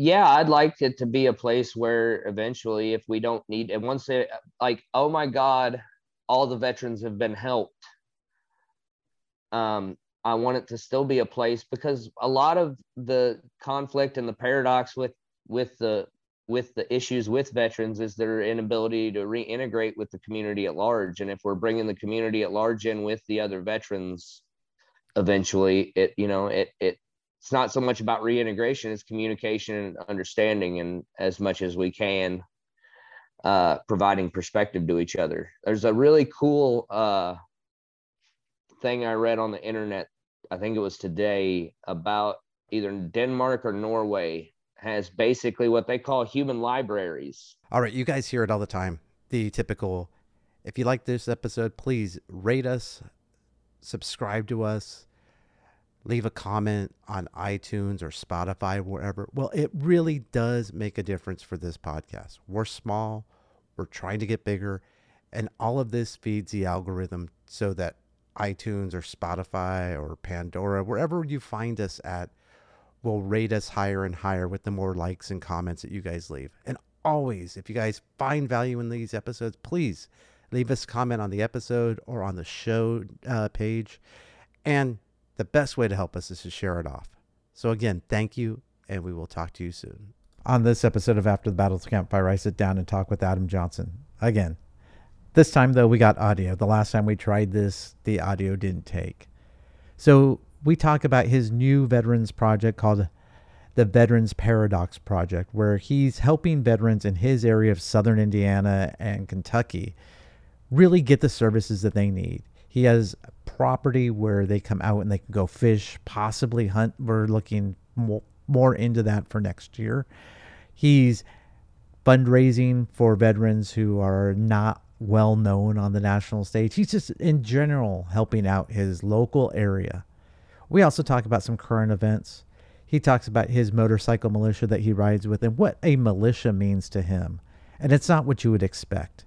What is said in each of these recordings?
yeah, I'd like it to be a place where eventually, if we don't need, and once they like, oh my God, all the veterans have been helped. Um, I want it to still be a place because a lot of the conflict and the paradox with with the with the issues with veterans is their inability to reintegrate with the community at large. And if we're bringing the community at large in with the other veterans, eventually, it you know it it it's not so much about reintegration; it's communication and understanding, and as much as we can, uh, providing perspective to each other. There's a really cool uh, thing I read on the internet. I think it was today about either Denmark or Norway has basically what they call human libraries. All right, you guys hear it all the time. The typical if you like this episode, please rate us, subscribe to us, leave a comment on iTunes or Spotify, wherever. Well, it really does make a difference for this podcast. We're small, we're trying to get bigger, and all of this feeds the algorithm so that iTunes or Spotify or Pandora, wherever you find us at, will rate us higher and higher with the more likes and comments that you guys leave. And always, if you guys find value in these episodes, please leave us a comment on the episode or on the show uh, page. And the best way to help us is to share it off. So, again, thank you, and we will talk to you soon. On this episode of After the Battle Campfire, I sit down and talk with Adam Johnson. Again, this time, though, we got audio. The last time we tried this, the audio didn't take. So, we talk about his new veterans project called the Veterans Paradox Project, where he's helping veterans in his area of southern Indiana and Kentucky really get the services that they need. He has property where they come out and they can go fish, possibly hunt. We're looking more, more into that for next year. He's fundraising for veterans who are not well known on the national stage. He's just in general helping out his local area we also talk about some current events. He talks about his motorcycle militia that he rides with and what a militia means to him. And it's not what you would expect.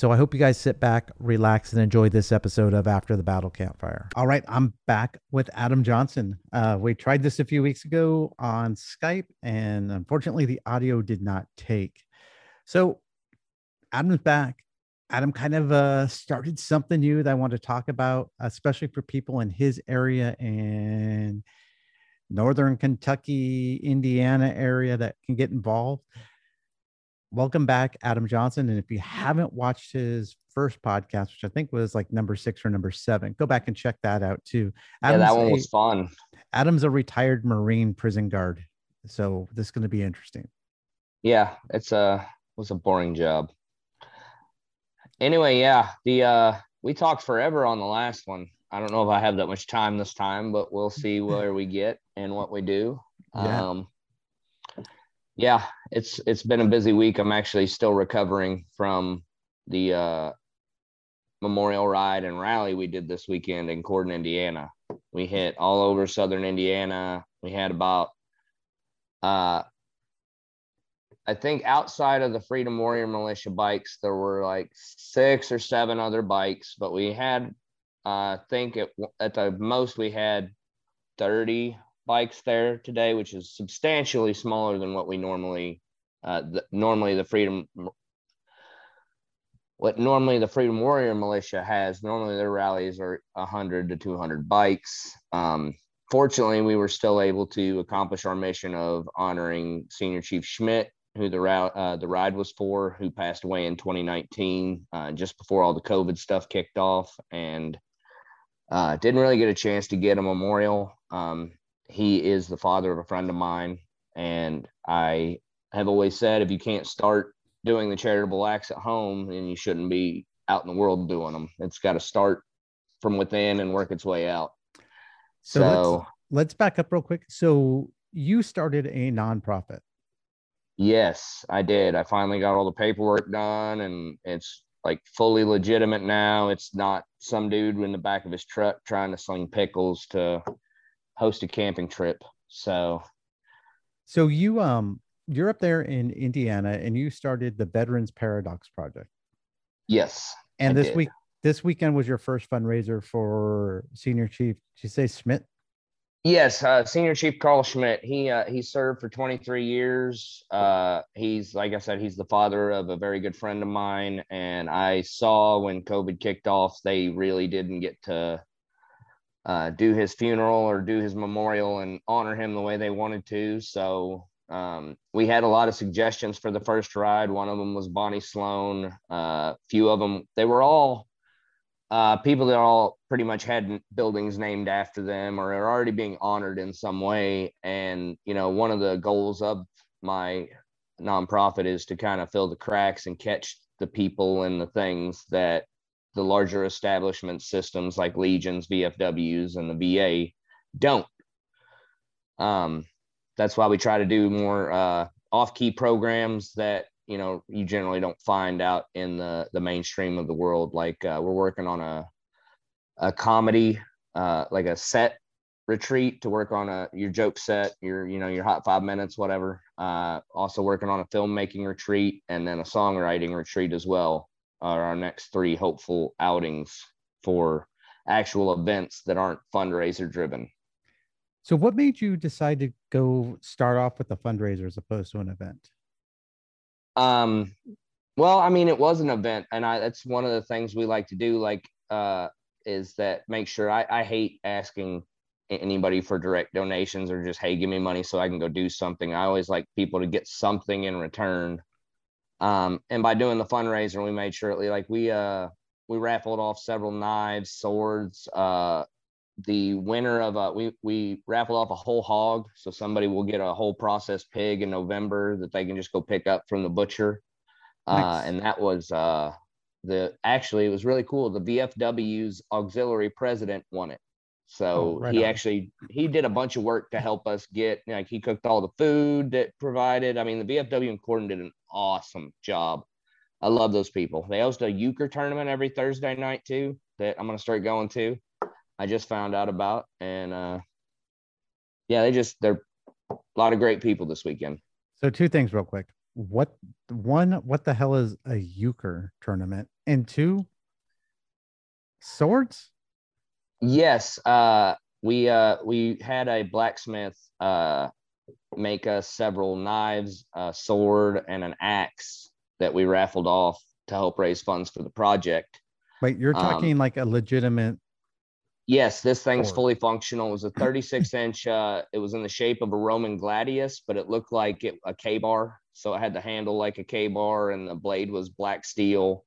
So I hope you guys sit back, relax, and enjoy this episode of After the Battle Campfire. All right, I'm back with Adam Johnson. Uh, we tried this a few weeks ago on Skype, and unfortunately, the audio did not take. So Adam's back. Adam kind of uh, started something new that I want to talk about, especially for people in his area and northern Kentucky, Indiana area that can get involved. Welcome back, Adam Johnson. And if you haven't watched his first podcast, which I think was like number six or number seven, go back and check that out too. Adam's yeah, that one was a, fun. Adam's a retired Marine prison guard, so this is going to be interesting. Yeah, it's a it was a boring job anyway, yeah, the uh we talked forever on the last one. I don't know if I have that much time this time, but we'll see where we get and what we do. Yeah. Um yeah, it's it's been a busy week. I'm actually still recovering from the uh memorial ride and rally we did this weekend in Corydon, Indiana. We hit all over southern Indiana. We had about uh I think outside of the Freedom Warrior Militia bikes, there were like six or seven other bikes, but we had, uh, I think at, at the most we had 30 bikes there today, which is substantially smaller than what we normally, uh, the, normally the Freedom, what normally the Freedom Warrior Militia has. Normally their rallies are 100 to 200 bikes. Um, fortunately, we were still able to accomplish our mission of honoring Senior Chief Schmidt who the uh, the ride was for, who passed away in 2019, uh, just before all the COVID stuff kicked off, and uh, didn't really get a chance to get a memorial. Um, he is the father of a friend of mine, and I have always said if you can't start doing the charitable acts at home, then you shouldn't be out in the world doing them. It's got to start from within and work its way out. So, so let's, let's back up real quick. So you started a nonprofit. Yes, I did. I finally got all the paperwork done and it's like fully legitimate now. It's not some dude in the back of his truck trying to sling pickles to host a camping trip. So So you um you're up there in Indiana and you started the Veterans Paradox project. Yes. And I this did. week this weekend was your first fundraiser for senior chief. Did you say Schmidt? Yes, uh, Senior Chief Carl Schmidt. He uh, he served for 23 years. Uh, he's like I said, he's the father of a very good friend of mine. And I saw when COVID kicked off, they really didn't get to uh, do his funeral or do his memorial and honor him the way they wanted to. So um, we had a lot of suggestions for the first ride. One of them was Bonnie Sloan. A uh, few of them, they were all uh, people that all pretty much had buildings named after them or are already being honored in some way. And, you know, one of the goals of my nonprofit is to kind of fill the cracks and catch the people and the things that the larger establishment systems like Legions, VFWs, and the VA don't. Um, that's why we try to do more uh, off-key programs that you know you generally don't find out in the the mainstream of the world. Like uh, we're working on a a comedy uh, like a set retreat to work on a your joke set your you know your hot five minutes whatever. Uh, also working on a filmmaking retreat and then a songwriting retreat as well are our next three hopeful outings for actual events that aren't fundraiser driven so what made you decide to go start off with a fundraiser as opposed to an event um, well, I mean, it was an event, and I that's one of the things we like to do. Like, uh, is that make sure I, I hate asking anybody for direct donations or just hey, give me money so I can go do something. I always like people to get something in return. Um, and by doing the fundraiser, we made sure like we uh we raffled off several knives, swords, uh, the winner of a we we raffle off a whole hog. So somebody will get a whole processed pig in november that they can just go pick up from the butcher. Uh, nice. uh, and that was uh the actually it was really cool. The vfw's auxiliary president won it. So oh, right he on. actually he did a bunch of work to help us get like he cooked all the food that provided. I mean the vfw in Corydon did an awesome job i love those people they host a euchre tournament every thursday night too that i'm going to start going to I just found out about. And uh, yeah, they just, they're a lot of great people this weekend. So, two things real quick. What, one, what the hell is a euchre tournament? And two, swords? Yes. Uh, we, uh, we had a blacksmith uh, make us several knives, a sword, and an axe that we raffled off to help raise funds for the project. Wait, you're um, talking um, like a legitimate Yes, this thing's fully functional. It was a 36 inch. Uh, it was in the shape of a Roman gladius, but it looked like it, a Ka-Bar. So it had the handle like a Ka-Bar, and the blade was black steel.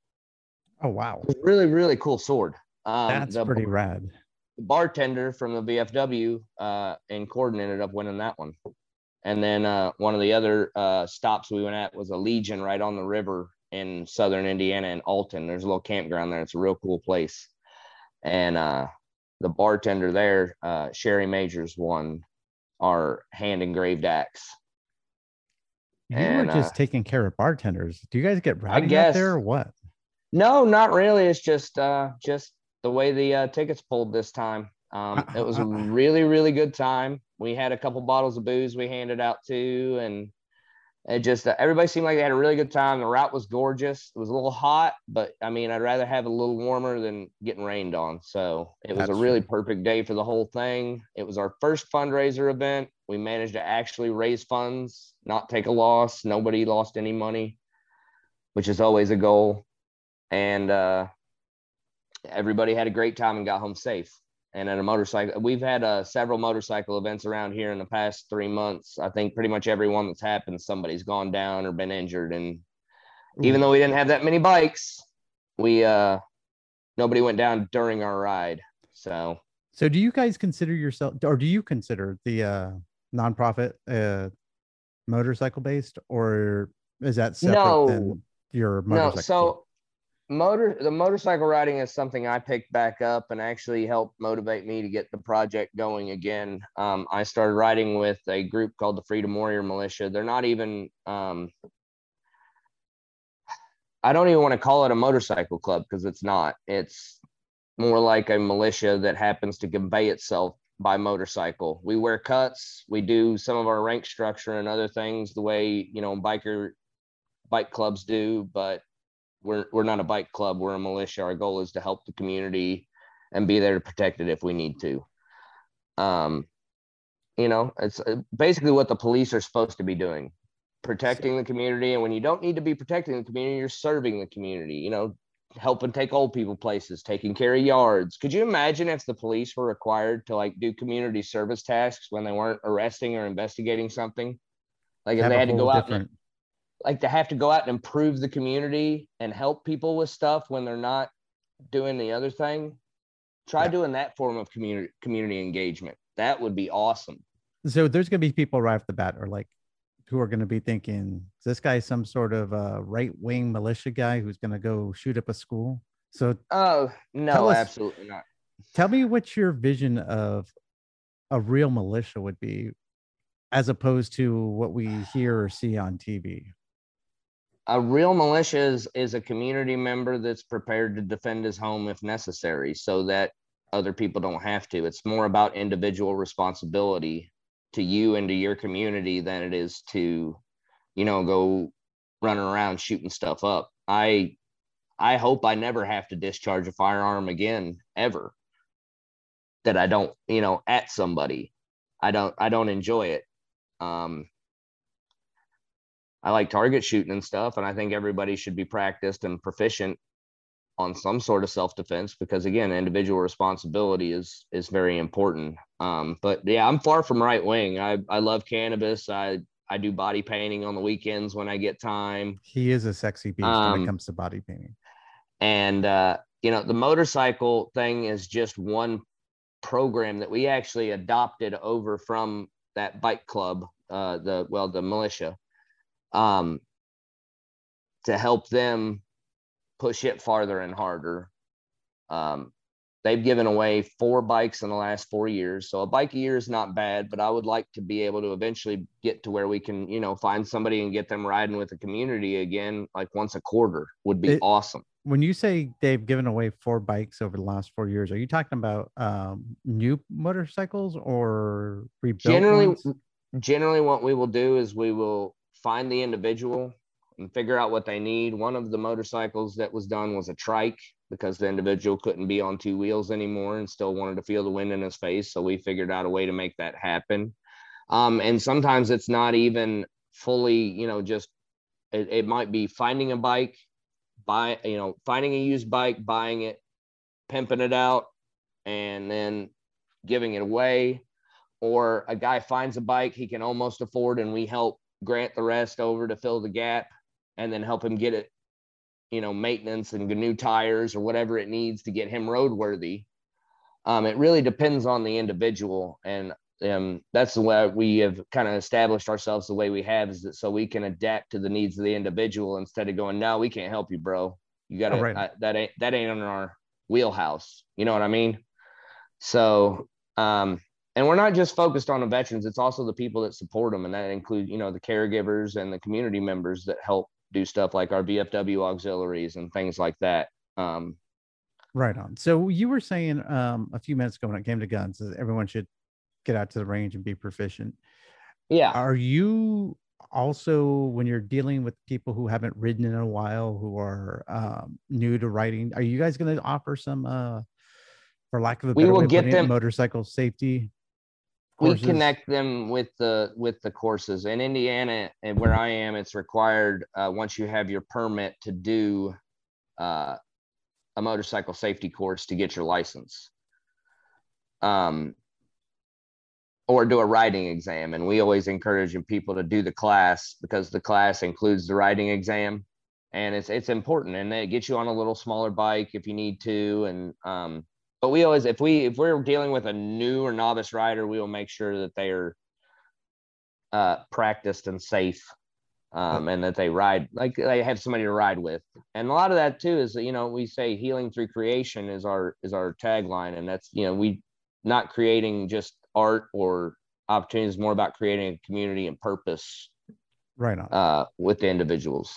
Oh wow! really, really cool sword. Um, That's the, pretty rad. The bartender from the VFW uh, in Corydon ended up winning that one. And then uh, one of the other uh, stops we went at was a Legion right on the river in southern Indiana in Alton. There's a little campground there. It's a real cool place. And uh, the bartender there, uh, Sherry Majors, won our hand engraved axe. You and, were just uh, taking care of bartenders. Do you guys get rowdy guess, out there or what? No, not really. It's just uh, just the way the uh, tickets pulled this time. Um, it was a really, really good time. We had a couple bottles of booze we handed out too, and it just uh, everybody seemed like they had a really good time. The route was gorgeous. It was a little hot, but I mean, I'd rather have a little warmer than getting rained on. So it was That's a really true. perfect day for the whole thing. It was our first fundraiser event. We managed to actually raise funds, not take a loss. Nobody lost any money, which is always a goal. And uh, everybody had a great time and got home safe and at a motorcycle we've had uh, several motorcycle events around here in the past three months. I think pretty much every one that's happened somebody's gone down or been injured. And even though we didn't have that many bikes we uh nobody went down during our ride. So so do you guys consider yourself or do you consider the uh nonprofit uh motorcycle based or is that separate no, than your motorcycle no so motor the motorcycle riding is something I picked back up and actually helped motivate me to get the project going again. Um, I started riding with a group called the Freedom Warrior Militia. They're not even um, I don't even want to call it a motorcycle club because it's not. It's more like a militia that happens to convey itself by motorcycle. We wear cuts, we do some of our rank structure and other things the way, you know, biker bike clubs do, but we're we're not a bike club. We're a militia. Our goal is to help the community and be there to protect it if we need to. Um, You know, it's uh, basically what the police are supposed to be doing protecting the community. And when you don't need to be protecting the community, you're serving the community, you know, helping take old people places, taking care of yards. Could you imagine if the police were required to like do community service tasks when they weren't arresting or investigating something? Like if they had to go out and like to have to go out and improve the community and help people with stuff when they're not doing the other thing. Try yeah. doing that form of community community engagement. That would be awesome. So there's gonna be people right off the bat or like, who are going to be thinking, is this guy some sort of uh, right wing militia guy who's going to go shoot up a school? So, oh, no, us, absolutely not. Tell me what your vision of a real militia would be as opposed to what we hear or see on TV. A real militia is, is a community member that's prepared to defend his home if necessary so that other people don't have to. It's more about individual responsibility to you and to your community than it is to you know go running around shooting stuff up. I i hope i never have to discharge a firearm again ever that i don't you know at somebody. I don't i don't enjoy it. Um i like target shooting and stuff and i think everybody should be practiced and proficient on some sort of self-defense because again individual responsibility is is very important. Um but yeah i'm far from right wing. I i love cannabis. I i do body painting on the weekends when i get time. He is a sexy beast um, when it um, comes to body painting. and uh you know the motorcycle thing is just one program that we actually adopted over from that bike club uh the well the militia um to help them push it farther and harder. Um, they've given away four bikes in the last four years. So a bike a year is not bad, but I would like to be able to eventually get to where we can, you know, find somebody and get them riding with the community again, like once a quarter would be it, awesome. When you say they've given away four bikes over the last four years, are you talking about um, new motorcycles or rebuilt generally, ones? generally what we will do is we will find the individual and figure out what they need. One of the motorcycles that was done was a trike because the individual couldn't be on two wheels anymore and still wanted to feel the wind in his face. So we figured out a way to make that happen. Um, and sometimes it's not even fully, you know, just it, it might be finding a bike, buy, you know, finding a used bike, buying it, pimping it out, and then giving it away. Or a guy finds a bike he can almost afford, and we help grant the rest over to fill the gap and then help him get it, you know, maintenance and new tires or whatever it needs to get him roadworthy. Um, it really depends on the individual. And um, that's the way we have kind of established ourselves the way we have is that so we can adapt to the needs of the individual instead of going, no, we can't help you, bro. You got to, oh, right. that ain't, that ain't in our wheelhouse. You know what I mean? So, um, and we're not just focused on the veterans it's also the people that support them and that includes you know the caregivers and the community members that help do stuff like our VFW auxiliaries and things like that. Um, right on. So you were saying um, a few minutes ago when it came to guns, that everyone should get out to the range and be proficient. Yeah. Are you also when you're dealing with people who haven't ridden in a while, who are um, new to riding, are you guys going to offer some, uh, for lack of a better we will way, get them motorcycle safety we connect them with the with the courses. In indiana and where i am it's required uh, once you have your permit to do uh, a motorcycle safety course to get your license. Um, or do a riding exam and we always encourage people to do the class because the class includes the riding exam and it's it's important and it gets you on a little smaller bike if you need to and um, but we always if we if we're dealing with a new or novice rider we will make sure that they are uh, practiced and safe um, and that they ride like they have somebody to ride with. And a lot of that too is you know we say healing through creation is our is our tagline. And that's you know we not creating just art or opportunities more about creating a community and purpose right on. uh, with the individuals.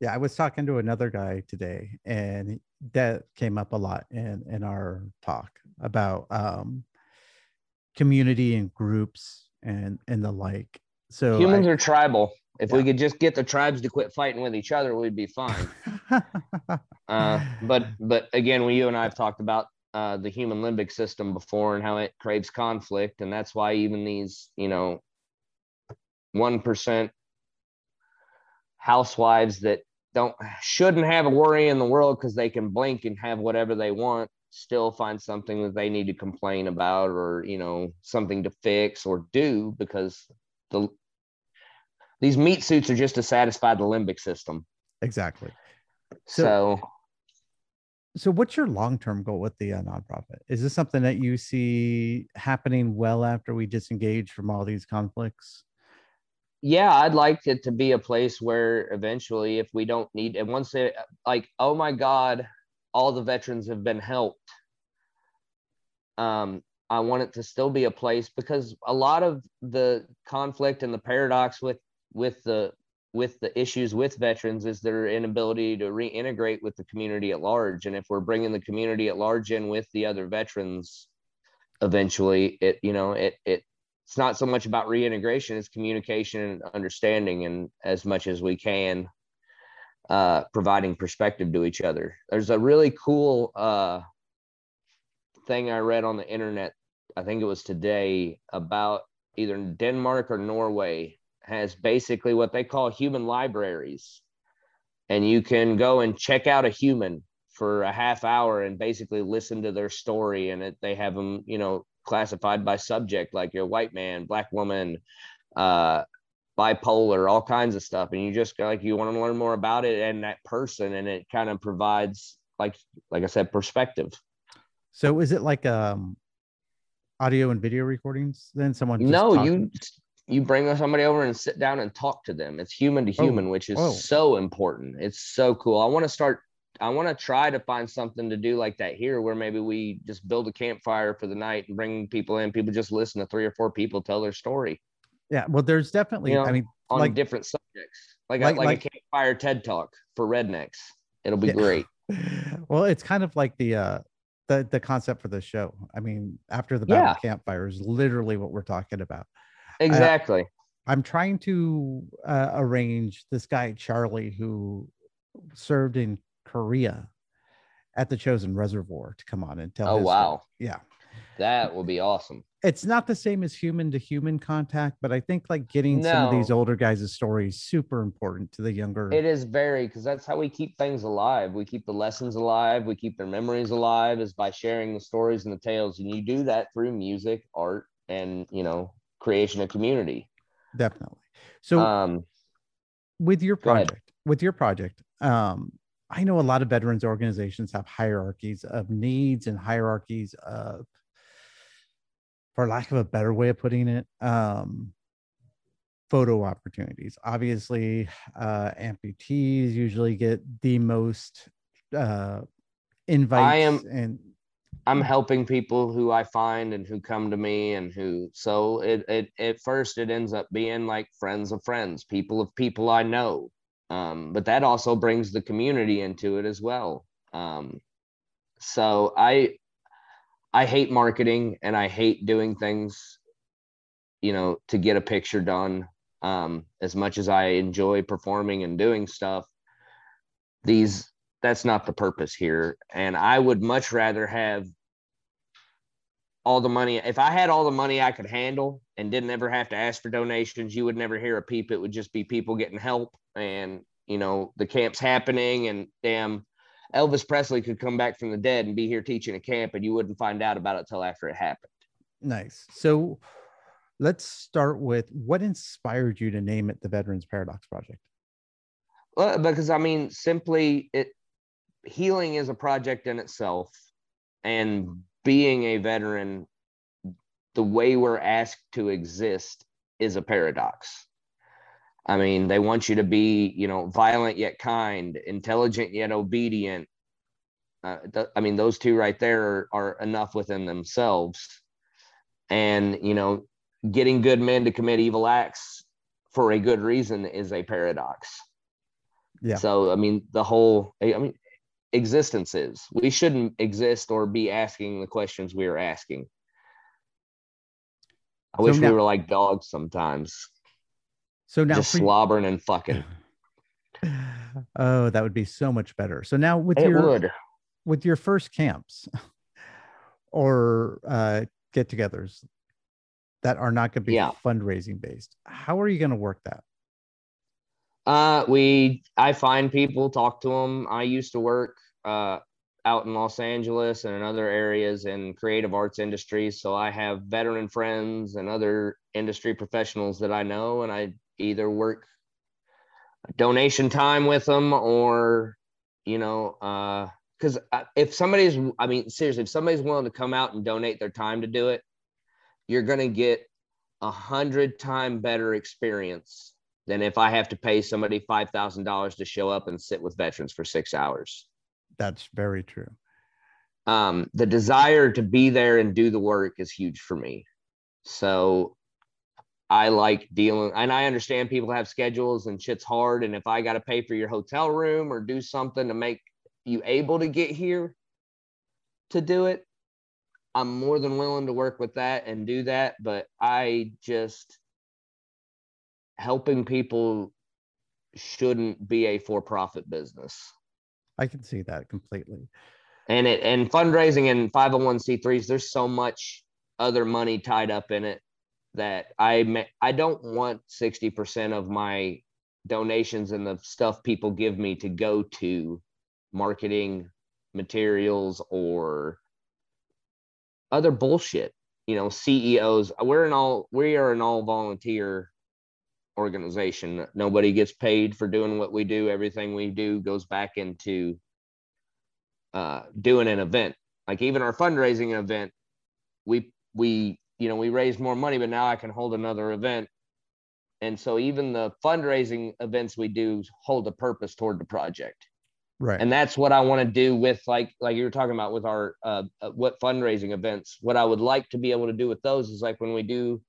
Yeah i was talking to another guy today and that came up a lot in in our talk about um community and groups and and the like. So humans I, are tribal. If yeah. we could just get the tribes to quit fighting with each other we'd be fine. Uh but but again we you and i have talked about uh, the human limbic system before and how it craves conflict, and that's why even these, you know, one percent housewives that don't shouldn't have a worry in the world because they can blink and have whatever they want still find something that they need to complain about or you know something to fix or do because the these meat suits are just to satisfy the limbic system Exactly. so, So- So, what's your long term goal with the uh, nonprofit? Is this something that you see happening well after we disengage from all these conflicts? Yeah i'd like it to be a place where eventually if we don't need and once it like oh my god all the veterans have been helped um i want it to still be a place because a lot of the conflict and the paradox with with the with the issues with veterans is their inability to reintegrate with the community at large. And if we're bringing the community at large in with the other veterans eventually it you know it it it's not so much about reintegration it's communication and understanding and as much as we can uh providing perspective to each other. There's a really cool uh thing i read on the internet i think it was today about either denmark or norway has basically what they call human libraries. And you can go and check out a human for a half hour and basically listen to their story and it, they have them you know classified by subject like you're a white man black woman uh bipolar all kinds of stuff. And you just like you want to learn more about it and that person and it kind of provides like like i said perspective. So, is it like um, audio and video recordings? Then? Someone just no talking- you you bring somebody over and sit down and talk to them. It's human to Oh, human which is oh. so important. It's so cool. I want to start i want to try to find something to do like that here where maybe we just build a campfire for the night and bring people in people just listen to three or four people tell their story Yeah. Well, there's definitely. You know, I mean, on Like- different subjects like like- a, like, like- a campfire ted talk for rednecks it'll be Yeah. great well, it's kind of like the uh, the the concept for the show. I mean, after the Yeah. battle campfire is literally what we're talking about. exactly I'm trying to uh, arrange this guy Charlie who served in Korea at the Chosin Reservoir to come on and tell. oh his story. wow Yeah, that will be awesome it's not the same as human to human contact, but I think like getting some of these older guys' stories super important to the younger. It is very because that's how we keep things alive. We keep the lessons alive. We keep their memories alive is by sharing the stories and the tales. And you do that through music, art, and you know, creation of community. definitely. So Um, with your project with your project um i know a lot of veterans organizations have hierarchies of needs and hierarchies of for lack of a better way of putting it um photo opportunities obviously uh amputees usually get the most uh invites am- and I'm helping people who I find and who come to me and who so it, it at first it ends up being like friends of friends, people of people I know. Um, but that also brings the community into it as well. Um, so I I hate marketing and I hate doing things, you know, to get a picture done. Um, as much as I enjoy performing and doing stuff, these that's not the purpose here. And I would much rather have all the money. If I had all the money I could handle and didn't ever have to ask for donations, you would never hear a peep. It would just be people getting help and, you know, the camp's happening and damn Elvis Presley could come back from the dead and be here teaching a camp and you wouldn't find out about it till after it happened. nice so let's start with what inspired you to name it the veterans paradox project Well, because I mean, simply it healing is a project in itself, and being a veteran, the way we're asked to exist is a paradox. I mean, they want you to be, you know, violent yet kind, intelligent yet obedient. Uh, th- I mean, those two right there are, are enough within themselves. And, you know, getting good men to commit evil acts for a good reason is a paradox. Yeah. So I mean, the whole I mean, existence is we shouldn't exist or be asking the questions we are asking. I So wish now- we were like dogs sometimes, so now just slobbering and fucking. oh that would be so much better so now with It your would. with your first camps or uh, get-togethers that are not going to be Yeah. fundraising based. How are you going to work that? Uh, we I find people, talk to them. I used to work uh out in Los Angeles and in other areas in creative arts industries, so I have veteran friends and other industry professionals that I know, and I either work donation time with them or you know uh because if somebody's i mean seriously if somebody's willing to come out and donate their time to do it you're going to get a hundred time better experience than if i have to pay somebody $5000 to show up and sit with veterans for six hours That's very true. um, the desire to be there and do the work is huge for me. So I like dealing, and I understand people have schedules and shit's hard. And if I got to pay for your hotel room or do something to make you able to get here to do it, I'm more than willing to work with that and do that. But I just helping people shouldn't be a for profit business I can see that completely. and it and fundraising and 501c3s there's so much other money tied up in it that i i don't want 60% of my donations and the stuff people give me to go to marketing materials or other bullshit you know ceos we're an all we are an all volunteer organization nobody gets paid for doing what we do everything we do goes back into uh, doing an event. Like even our fundraising event, we we you know we raised more money, but now I can hold another event. And so even the fundraising events we do hold a purpose toward the project. Right. And that's what I want to do with like like you were talking about with our uh, uh, what fundraising events. What I would like to be able to do with those is like when we do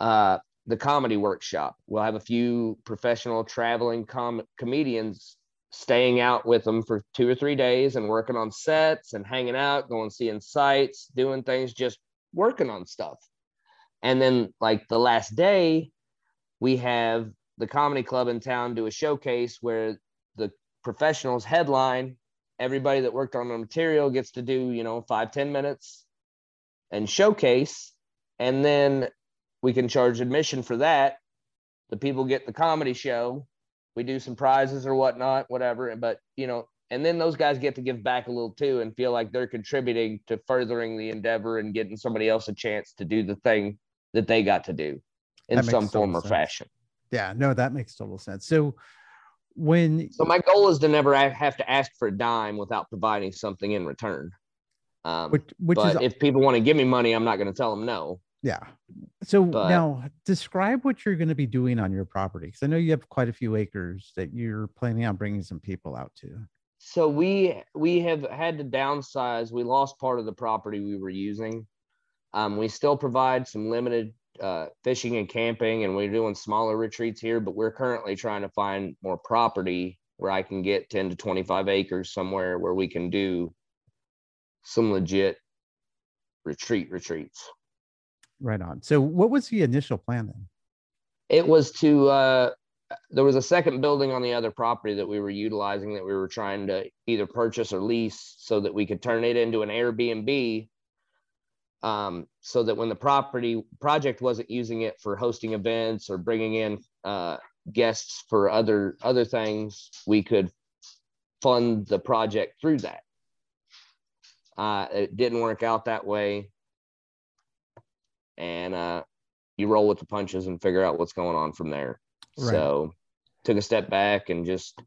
uh, the comedy workshop. We'll have a few professional traveling com- comedians staying out with them for two or three days and working on sets and hanging out, going seeing sights, doing things, just working on stuff. And then, like the last day, we have the comedy club in town do a showcase where the professionals headline. Everybody that worked on the material gets to do, you know, five ten minutes and showcase. And then we can charge admission for that. The people get the comedy show. We do some prizes or whatnot, whatever. But you know, and then those guys get to give back a little too and feel like they're contributing to furthering the endeavor and getting somebody else a chance to do the thing that they got to do in some form or sense. fashion. yeah. No, that makes total sense. So when So my goal is to never have to ask for a dime without providing something in return. Um, which which but is if people want to give me money, I'm not going to tell them no. Yeah. So but- now describe what you're going to be doing on your property because I know you have quite a few acres that you're planning on bringing some people out to. So we we have had to downsize. We lost part of the property we were using. Um, we still provide some limited uh, fishing and camping, and we're doing smaller retreats here. But we're currently trying to find more property where I can get ten to twenty five acres somewhere where we can do some legit retreat retreats. Right on. So what was the initial plan then? It was to uh, there was a second building on the other property that we were utilizing that we were trying to either purchase or lease so that we could turn it into an Airbnb. Um, so that when the property project wasn't using it for hosting events or bringing in uh, guests for other other things, we could fund the project through that. Uh, it didn't work out that way, and uh, you roll with the punches and figure out what's going on from there. Right. So took a step back and just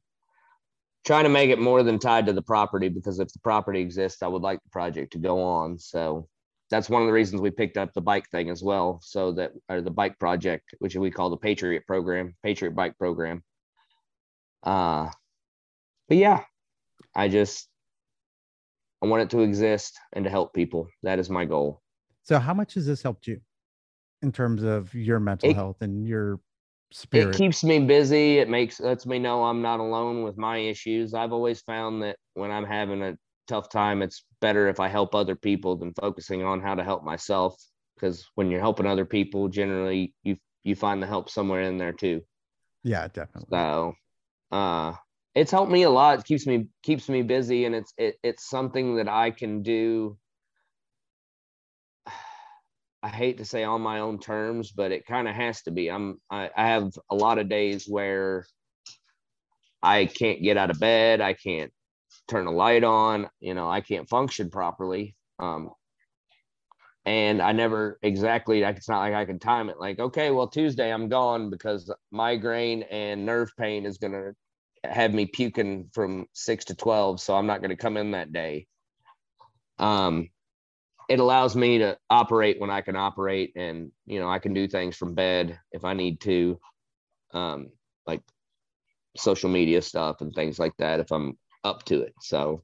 trying to make it more than tied to the property because if the property exists, I would like the project to go on. So that's one of the reasons we picked up the bike thing as well. So that or the bike project, which we call the Patriot program, Patriot Bike Program. Uh but yeah, I just I want it to exist and to help people. That is my goal. So how much has this helped you in terms of your mental It- health and your spirit? it keeps me busy it makes lets me know i'm not alone with my issues i've always found that when i'm having a tough time it's better if i help other people than focusing on how to help myself because when you're helping other people generally you you find the help somewhere in there too yeah, definitely. so uh it's helped me a lot it keeps me keeps me busy and it's it, it's something that i can do I hate to say on my own terms, but it kind of has to be. I'm I, I have a lot of days where I can't get out of bed. I can't turn a light on. You know, I can't function properly. Um, and I never exactly it's not like I can time it. Like, okay, well, Tuesday I'm gone because migraine and nerve pain is gonna have me puking from six to twelve, so I'm not gonna come in that day. Um, it allows me to operate when I can operate, and you know I can do things from bed if I need to, um, like social media stuff and things like that if I'm up to it. So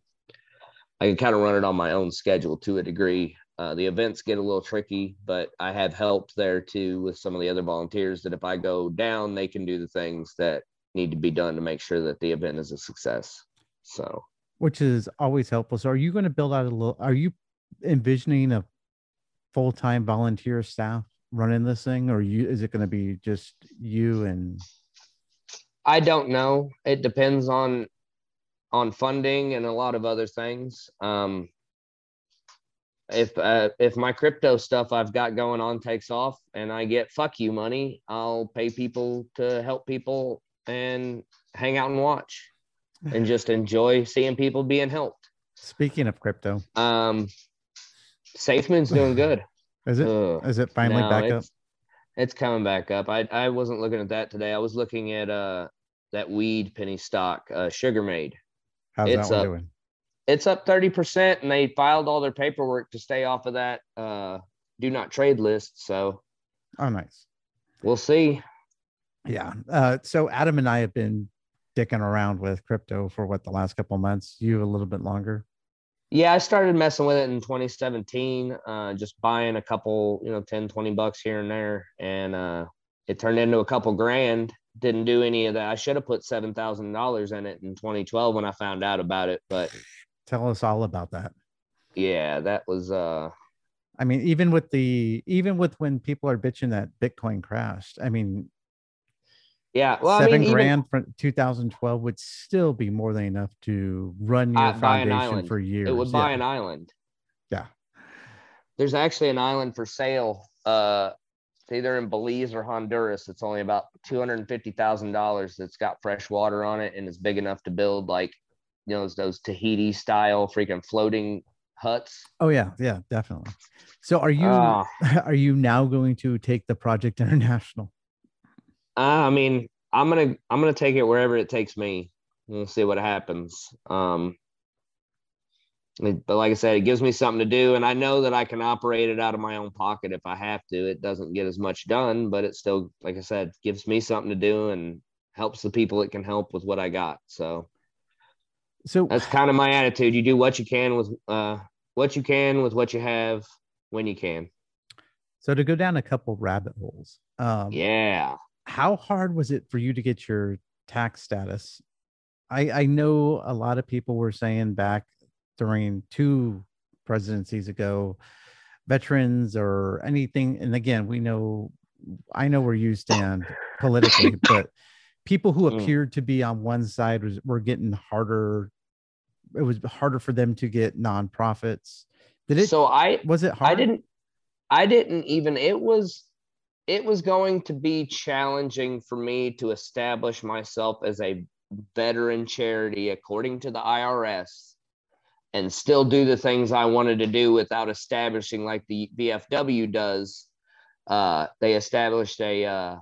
I can kind of run it on my own schedule to a degree. Uh, the events get a little tricky, but I have helped there too with some of the other volunteers that if I go down, they can do the things that need to be done to make sure that the event is a success. So, which is always helpful. So, are you going to build out a little? Are you envisioning a full time volunteer staff running this thing, or you? Is it going to be just you and? I don't know. It depends on on funding and a lot of other things. Um, if uh, if my crypto stuff I've got going on takes off and I get fuck you money, I'll pay people to help people and hang out and watch and just enjoy seeing people being helped. Speaking of crypto, um, SafeMoon's doing good. Is it? Uh, is it finally no, back up? It's coming back up. I I wasn't looking at that today. I was looking at uh that weed penny stock, uh, Sugarmade. How's it's that one up, doing? it's up 30% and they filed all their paperwork to stay off of that uh, do not trade list. So, oh, nice. We'll see. Yeah. Uh, so, Adam and I have been dicking around with crypto for what the last couple months, you a little bit longer. Yeah, I started messing with it in 2017, uh, just buying a couple, you know, 10, 20 bucks here and there. And uh, it turned into a couple grand. Didn't do any of that. I should have put $7,000 in it in 2012 when I found out about it. But Tell us all about that. Yeah, that was uh I mean, even with the even with when people are bitching that Bitcoin crashed, I mean yeah, well, seven I mean, grand even, from 2012 would still be more than enough to run your uh, foundation for years. It would buy yeah. an island. Yeah. There's actually an island for sale. Uh, it's either in Belize or Honduras. It's only about two hundred and fifty thousand dollars. That's got fresh water on it and it's big enough to build like you know those, those Tahiti style freaking floating huts. Oh yeah, yeah, definitely. So are you uh, are you now going to take the project international? Uh, I mean, I'm gonna I'm gonna take it wherever it takes me. We'll see what happens. Um, but like I said, it gives me something to do, and I know that I can operate it out of my own pocket if I have to. It doesn't get as much done, but it still, like I said, gives me something to do and helps the people it can help with what I got. So so that's kind of my attitude. You do what you can with uh, what you can with what you have when you can. So to go down a couple rabbit holes. Um, yeah. How hard was it for you to get your tax status? I I know a lot of people were saying back during two presidencies ago, veterans or anything. And again, we know, I know where you stand politically, but people who mm. appeared to be on one side was were getting harder it was harder for them to get nonprofits. Did it? So I was it hard? I didn't. I didn't even. It was. It was going to be challenging for me to establish myself as a veteran charity according to the IRS and still do the things I wanted to do without establishing like the VFW does. Uh, they established a uh,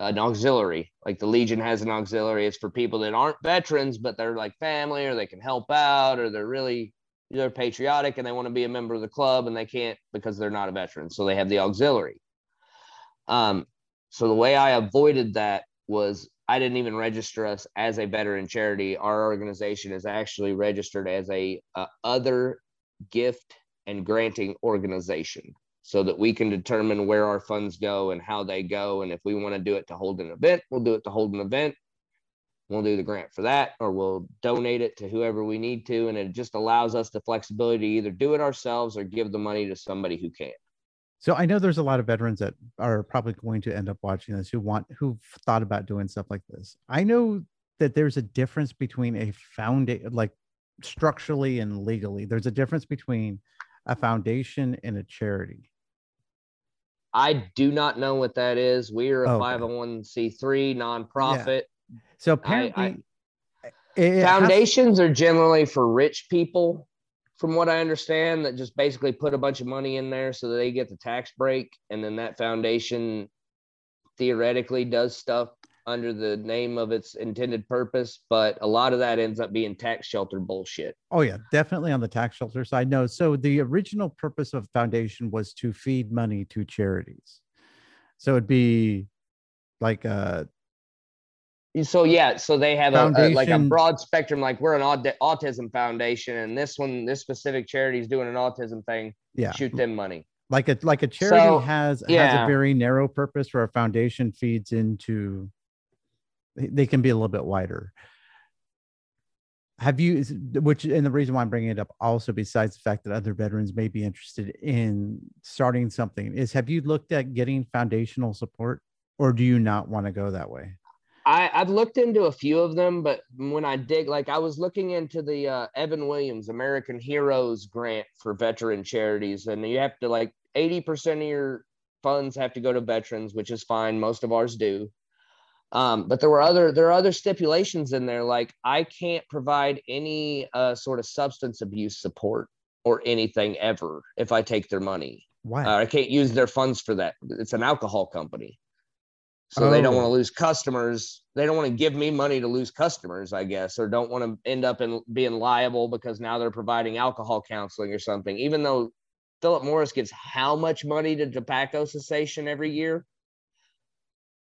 an auxiliary. Like the Legion has an auxiliary. It's for people that aren't veterans, but they're like family or they can help out or they're really they're patriotic and they want to be a member of the club and they can't because they're not a veteran. So they have the auxiliary. Um, so the way I avoided that was I didn't even register us as a veteran charity. Our organization is actually registered as a, a other gift and granting organization so that we can determine where our funds go and how they go. And if we want to do it to hold an event, we'll do it to hold an event. We'll do the grant for that, or we'll donate it to whoever we need to. And it just allows us the flexibility to either do it ourselves or give the money to somebody who can. So I know there's a lot of veterans that are probably going to end up watching this who want who've thought about doing stuff like this. I know that there's a difference between a foundation, like structurally and legally. There's a difference between a foundation, and a charity? I do not know what that is. We are a Okay. 501c3 nonprofit. So apparently, I- has- Foundations are generally for rich people, from what I understand, that just basically put a bunch of money in there so that they get the tax break. And then that foundation theoretically does stuff under the name of its intended purpose. But a lot of that ends up being tax shelter bullshit. Oh yeah, definitely on the tax shelter side. No, so the original purpose of foundation was to feed money to charities. So it'd be like uh So yeah, so they have a, a- like a broad spectrum. Like we're an aut- autism foundation, and this one, this specific charity is doing an autism thing. yeah, Shoot them money. like a like a charity So, has has a very narrow purpose where a foundation feeds into they- they can be a little bit wider. Have you which and the reason why I'm bringing it up also besides the fact that other veterans may be interested in starting something is have you looked at getting foundational support or do you not want to go that way? I, I've looked into a few of them, but when I dig, like I was looking into the uh, Evan Williams American Heroes grant for veteran charities, and you have to like 80% of your funds have to go to veterans, which is fine. Most of ours do. Um, but there were other there are other stipulations in there, like I can't provide any uh, sort of substance abuse support or anything ever if I take their money. Why? Uh, I can't use their funds for that. It's an alcohol company. So they don't Oh. want to lose customers. They don't want to give me money to lose customers, I guess, or don't want to end up in being liable because now they're providing alcohol counseling or something. Even though Philip Morris gives how much money to tobacco cessation every year?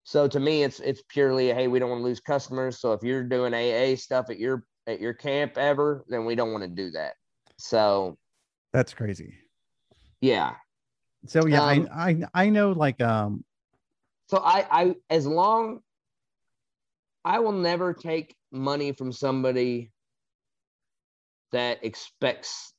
So to me, it's it's purely hey, we don't want to lose customers. So if you're doing AA stuff at your at your camp ever, then we don't want to do that. So That's crazy. yeah, So yeah, Um, I, I I know like um So I, I, as long, I will never take money from somebody that expects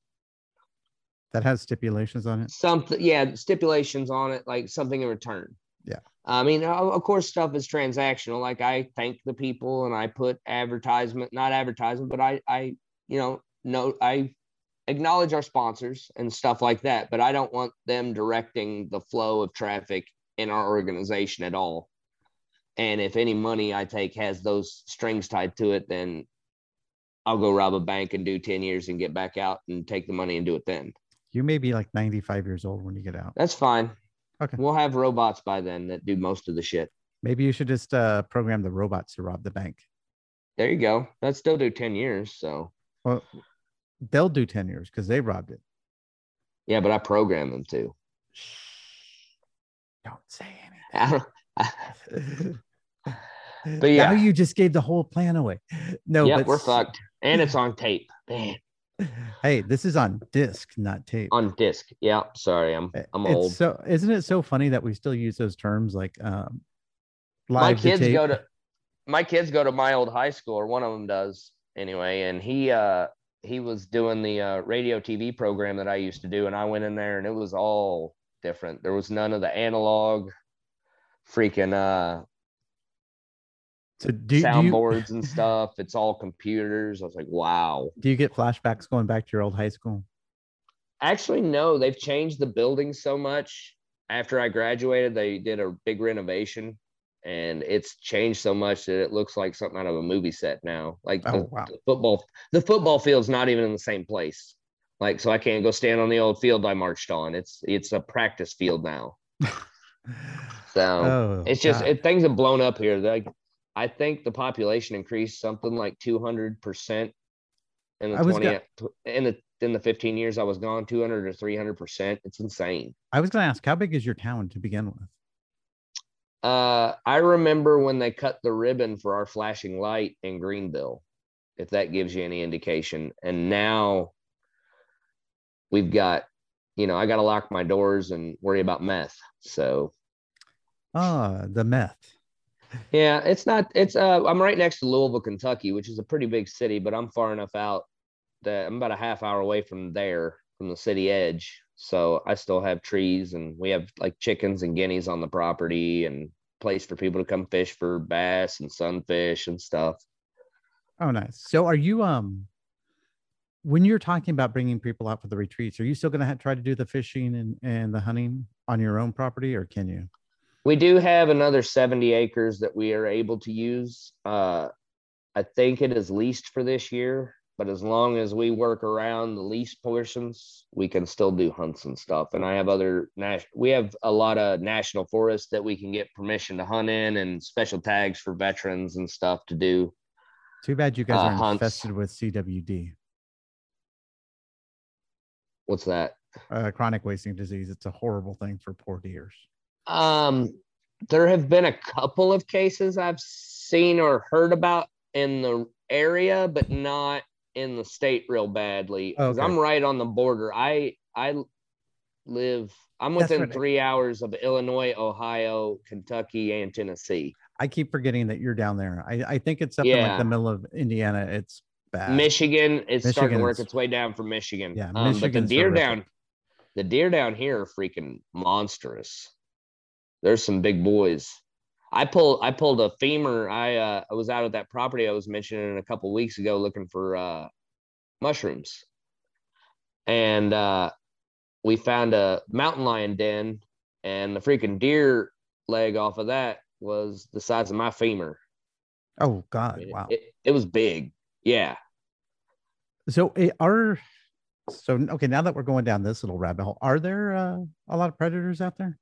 that has stipulations on it. something. Yeah, stipulations on it, like something in return. Yeah. I mean, of course, stuff is transactional. Like I thank the people and I put advertisement, not advertisement, but I, I, you know, no, I acknowledge our sponsors and stuff like that. But I don't want them directing the flow of traffic in our organization at all. And if any money I take has those strings tied to it, then I'll go rob a bank and do 10 years and get back out and take the money and do it then. You may be like 95 years old when you get out. That's fine. Okay. We'll have robots by then that do most of the shit. Maybe you should just uh, program the robots to rob the bank. There you go. That still do 10 years. So Well, they'll do 10 years because they robbed it. yeah, but I program them to. Don't say don't, anything. But yeah. now you just gave the whole plan away. No, yeah, but we're fucked. And it's on tape. Man, Hey, this is on disc, not tape. on disc. Yeah, sorry. I'm Uh, I'm it's old. So isn't it so funny that we still use those terms like um my live to kids go to my kids go to my old high school or one of them does anyway and he uh he was doing the uh, radio tv program that i used to do and i went in there and it was all different. There was none of the analog freaking uh So do, do you soundboards and stuff. It's all computers. I was like wow. do you get flashbacks going back to your old high school? actually no. They've changed the building so much. After i graduated they did a big renovation and it's changed so much that it looks like something out of a movie set now. Like the, Oh, wow. the football the football field's not even in the same place like so i can't go stand on the old field i marched on. It's it's a practice field now. So Oh, it's just it, things have blown up here. Like i think the population increased something like 200 percent in the I 20 go- in the in the 15 years i was gone 200 or 300 percent. It's insane. I was going to ask, how big is your town to begin with? uh i remember when they cut the ribbon for our flashing light in greenville if that gives you any indication. And now we've got you know i got to lock my doors and worry about meth so Ah, the meth. Yeah, it's not. It's uh, I'm right next to Louisville, Kentucky, which is a pretty big city, but I'm far enough out that I'm about a half hour away from there, from the city edge. So I still have trees, and we have like chickens and guineas on the property, and place for people to come fish for bass and sunfish and stuff. Oh, nice. So are you um when you're talking about bringing people out for the retreats, are you still going to try to do the fishing and, and the hunting on your own property, or can you? We do have another 70 acres that we are able to use. Uh, I think it is leased for this year, but as long as we work around the lease portions, we can still do hunts and stuff. And I have other nas- we have a lot of national forests that we can get permission to hunt in and special tags for veterans and stuff to do. Too bad you guys Uh, are hunts. infested with CWD, What's that? uh, chronic wasting disease. It's a horrible thing for poor deers. Um, there have been a couple of cases I've seen or heard about in the area, but not in the state real badly. 'cause Okay. I'm right on the border. I I live. I'm within I- three hours of Illinois, Ohio, Kentucky, and Tennessee. I keep forgetting that you're down there. I, I think it's up in like the middle of Indiana. It's bad. Michigan, it's starting to work its way down from Michigan. Yeah, um, but the deer horrific. down, the deer down here are freaking monstrous. There's some big boys. I pulled I pulled a femur. I uh I was out at that property I was mentioning a couple weeks ago looking for uh mushrooms. And uh we found a mountain lion den and the freaking deer leg off of that was the size of my femur. Oh God! Wow. It, it was big. Yeah. So eh, are so okay. Now that we're going down this little rabbit hole, are there uh, a lot of predators out there?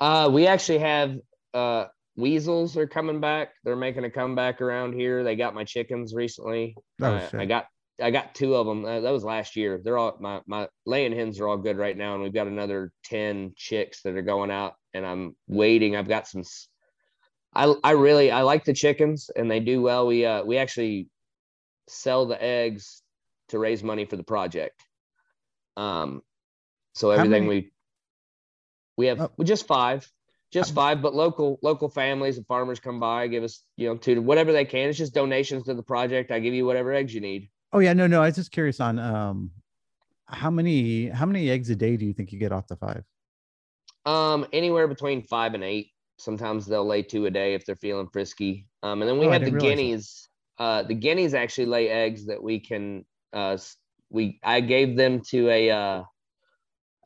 Uh, we actually have uh weasels are coming back. They're making a comeback around here. They got my chickens recently. Oh, Uh, I got I got two of them. Uh, that was last year. They're all my my laying hens are all good right now, and we've got another ten chicks that are going out. And I'm waiting. I've got some. I I really I like the chickens, and they do well. We uh we actually sell the eggs to raise money for the project. Um, so everything we we have Oh. we just five, just five, but local local families and farmers come by, give us you know to whatever they can. It's just donations to the project. I give you whatever eggs you need. Oh yeah, no, no. I was just curious on um, how many how many eggs a day do you think you get off the five? Um, anywhere between five and eight. Sometimes they'll lay two a day if they're feeling frisky. Um, and then we Oh, have the guineas. Uh, the guineas actually lay eggs that we can. Uh, we I gave them to a uh,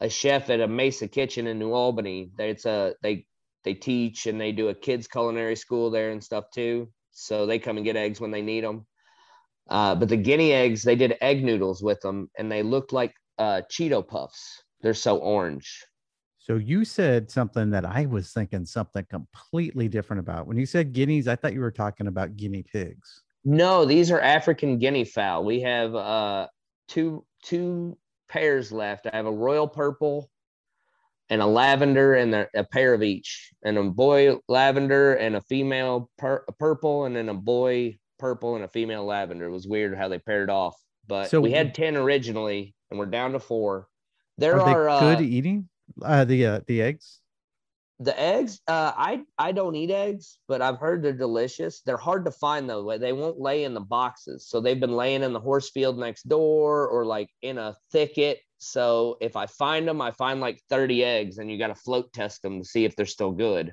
a chef at a Mesa Kitchen in New Albany. It's a they they teach and they do a kids culinary school there and stuff too. So they come and get eggs when they need them. Uh, but the guinea eggs, they did egg noodles with them, and they looked like uh, Cheeto puffs. They're so orange. So you said something that I was thinking something completely different about. When you said guineas, I thought you were talking about guinea pigs. No, these are African guinea fowl. We have uh two two pairs left. I have a royal purple and a lavender and a, a pair of each. And a boy lavender and a female pur- purple and then a boy purple and a female lavender. It was weird how they paired off. But So- we had 10 originally and we're down to 4. There Are are, they uh, good eating? Uh, the uh, the eggs. The eggs uh i i don't eat eggs but i've heard they're delicious. They're hard to find though. They won't lay in the boxes. So they've been laying in the horse field next door or like in a thicket. So if i find them i find like 30 eggs and you got to float test them to see if they're still good.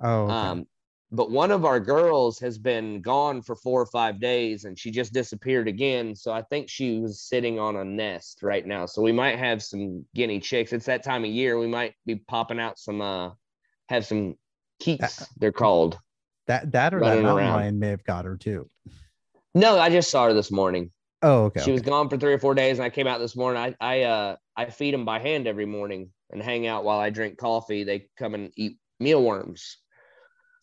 Oh, okay. um but one of our girls has been gone for four or five days and she just disappeared again so i think she was sitting on a nest right now. So we might have some guinea chicks. It's that time of year. We might be popping out some uh have some keats they're called. That that or that mountain lion may have got her too. no i just saw her this morning. Oh, okay. she was gone for three or four days and i came out this morning. I i uh i feed them by hand every morning and hang out while i drink coffee. They come and eat mealworms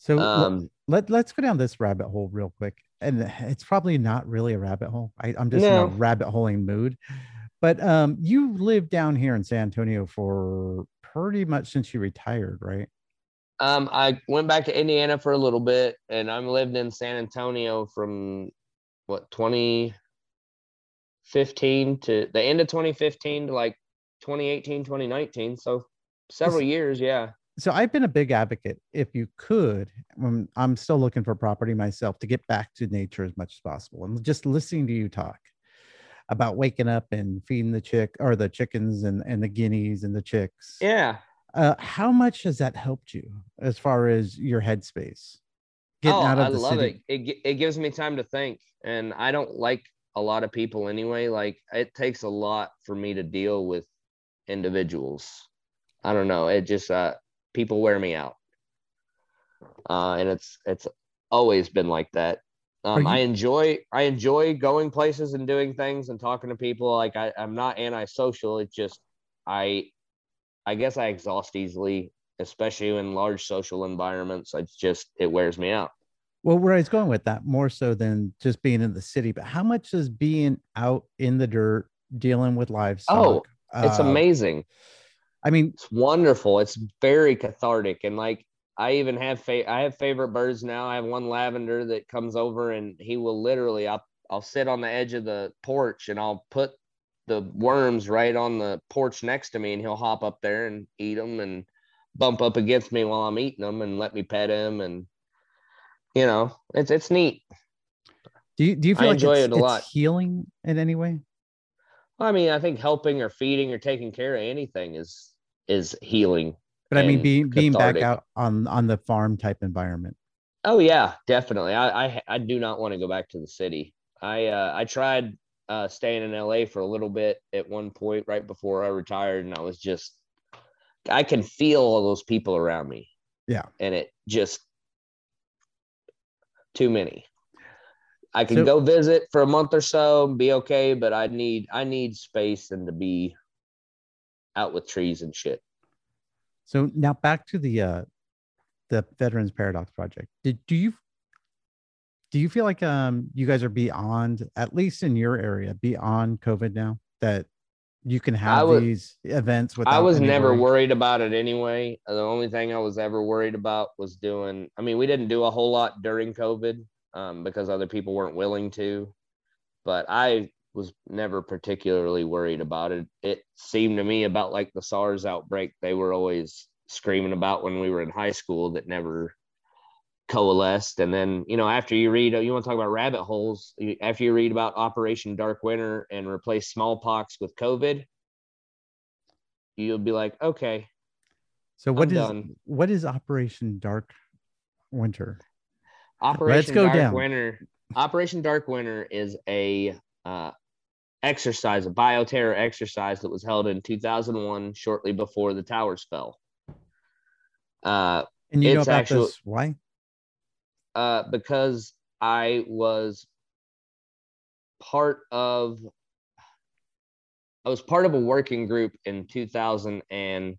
So um let let's go down this rabbit hole real quick. And it's probably not really a rabbit hole. I, I'm just in a rabbit holing mood. But um, you lived down here in San Antonio for pretty much since you retired, right? Um, I went back to Indiana for a little bit, and I'm lived in San Antonio from what 2015 to the end of 2015 to like 2018, 2019. So several years, yeah. So I've been a big advocate. If you could, I'm still looking for property myself to get back to nature as much as possible. And just listening to you talk about waking up and feeding the chick or the chickens and, and the guineas and the chicks. Yeah. Uh, how much has that helped you as far as your headspace? Getting oh, out of I the love city. it. It it gives me time to think, and I don't like a lot of people anyway. Like it takes a lot for me to deal with individuals. I don't know. It just uh people wear me out. Uh and it's it's always been like that. Um, you- I enjoy I enjoy going places and doing things and talking to people. Like I, I'm not antisocial. It's just I I guess I exhaust easily, especially in large social environments. It's just it wears me out. Well, where I was going with that more so than just being in the city, but how much is being out in the dirt dealing with livestock? Oh, it's uh, amazing. I mean, It's wonderful. It's very cathartic. And like I even have fa- I have favorite birds now. I have one lavender that comes over and he will literally I'll I'll sit on the edge of the porch and I'll put the worms right on the porch next to me and he'll hop up there and eat them and bump up against me while I'm eating them and let me pet him and you know, it's it's neat. do you do you I like enjoy it a lot. healing in any way? I mean, I think helping or feeding or taking care of anything is is healing. But I mean, being being back out on on the farm type environment. Oh yeah, definitely. I I, I do not want to go back to the city. I uh, I tried uh, staying in LA for a little bit at one point right before I retired, and I was just I can feel all those people around me. Yeah. and it just too many. I can So- go visit for a month or so and be okay, but I need I need space and to be out with trees and shit. So now back to the uh the Veterans Paradox project. Did do you do you feel like um you guys are beyond at least in your area beyond COVID now that you can have wa- these events without I was never worried about it anyway. The only thing I was ever worried about was doing. I mean, we didn't do a whole lot during COVID um, because other people weren't willing to, but I was never particularly worried about it. It seemed to me about like the SARS outbreak they were always screaming about when we were in high school that never coalesced. And then, you know, after you read, you want to talk about rabbit holes, after you read about Operation Dark Winter and replace smallpox with COVID, you'll be like, okay, So what I'm is done. what is Operation Dark Winter? Operation go Dark down. Winter. Operation Dark Winter is a uh, exercise, a bioterror exercise that was held in 2001, shortly before the towers fell. Uh, And you know It's about actual- this? Why? uh, because I was part of I was part of a working group in 2000 and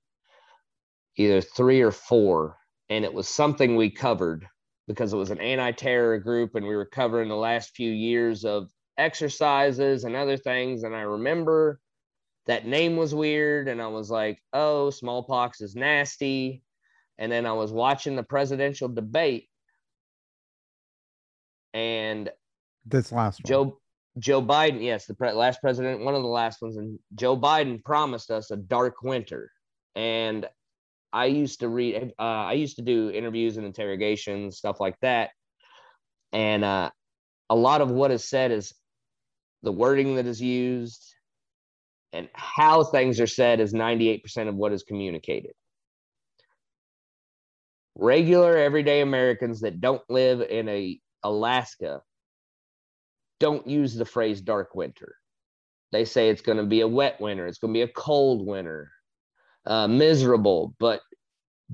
either three or four, and it was something we covered because it was an anti-terror group, and we were covering the last few years of exercises and other things. And I remember that name was weird, and I was like, "Oh, smallpox is nasty." And then I was watching the presidential debate, and This last one. Joe Joe Biden, yes, the pre- last president, one of the last ones, and Joe Biden promised us a dark winter. And I used to read, uh, I used to do interviews and interrogations, stuff like that. And uh, a lot of what is said is the wording that is used and how things are said is 98% of what is communicated. Regular everyday Americans that don't live in a Alaska don't use the phrase dark winter. They say it's going to be a wet winter, it's going to be a cold winter, uh, miserable, but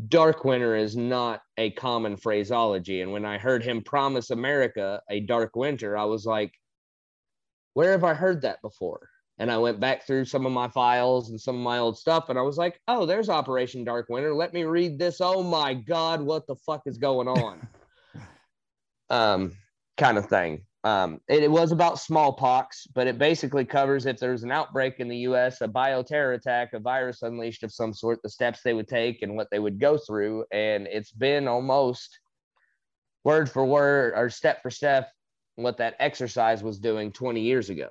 dark winter is not a common phraseology. And when I heard him promise America a dark winter, I was like, where have I heard that before? And I went back through some of my files and some of my old stuff, and I was like, oh, there's Operation Dark Winter. Let me read this. Oh my God, what the fuck is going on? um, kind of thing. Um, it, it was about smallpox, but it basically covers if there's an outbreak in the US, a bioterror attack, a virus unleashed of some sort, the steps they would take and what they would go through. And it's been almost word for word or step for step what that exercise was doing 20 years ago.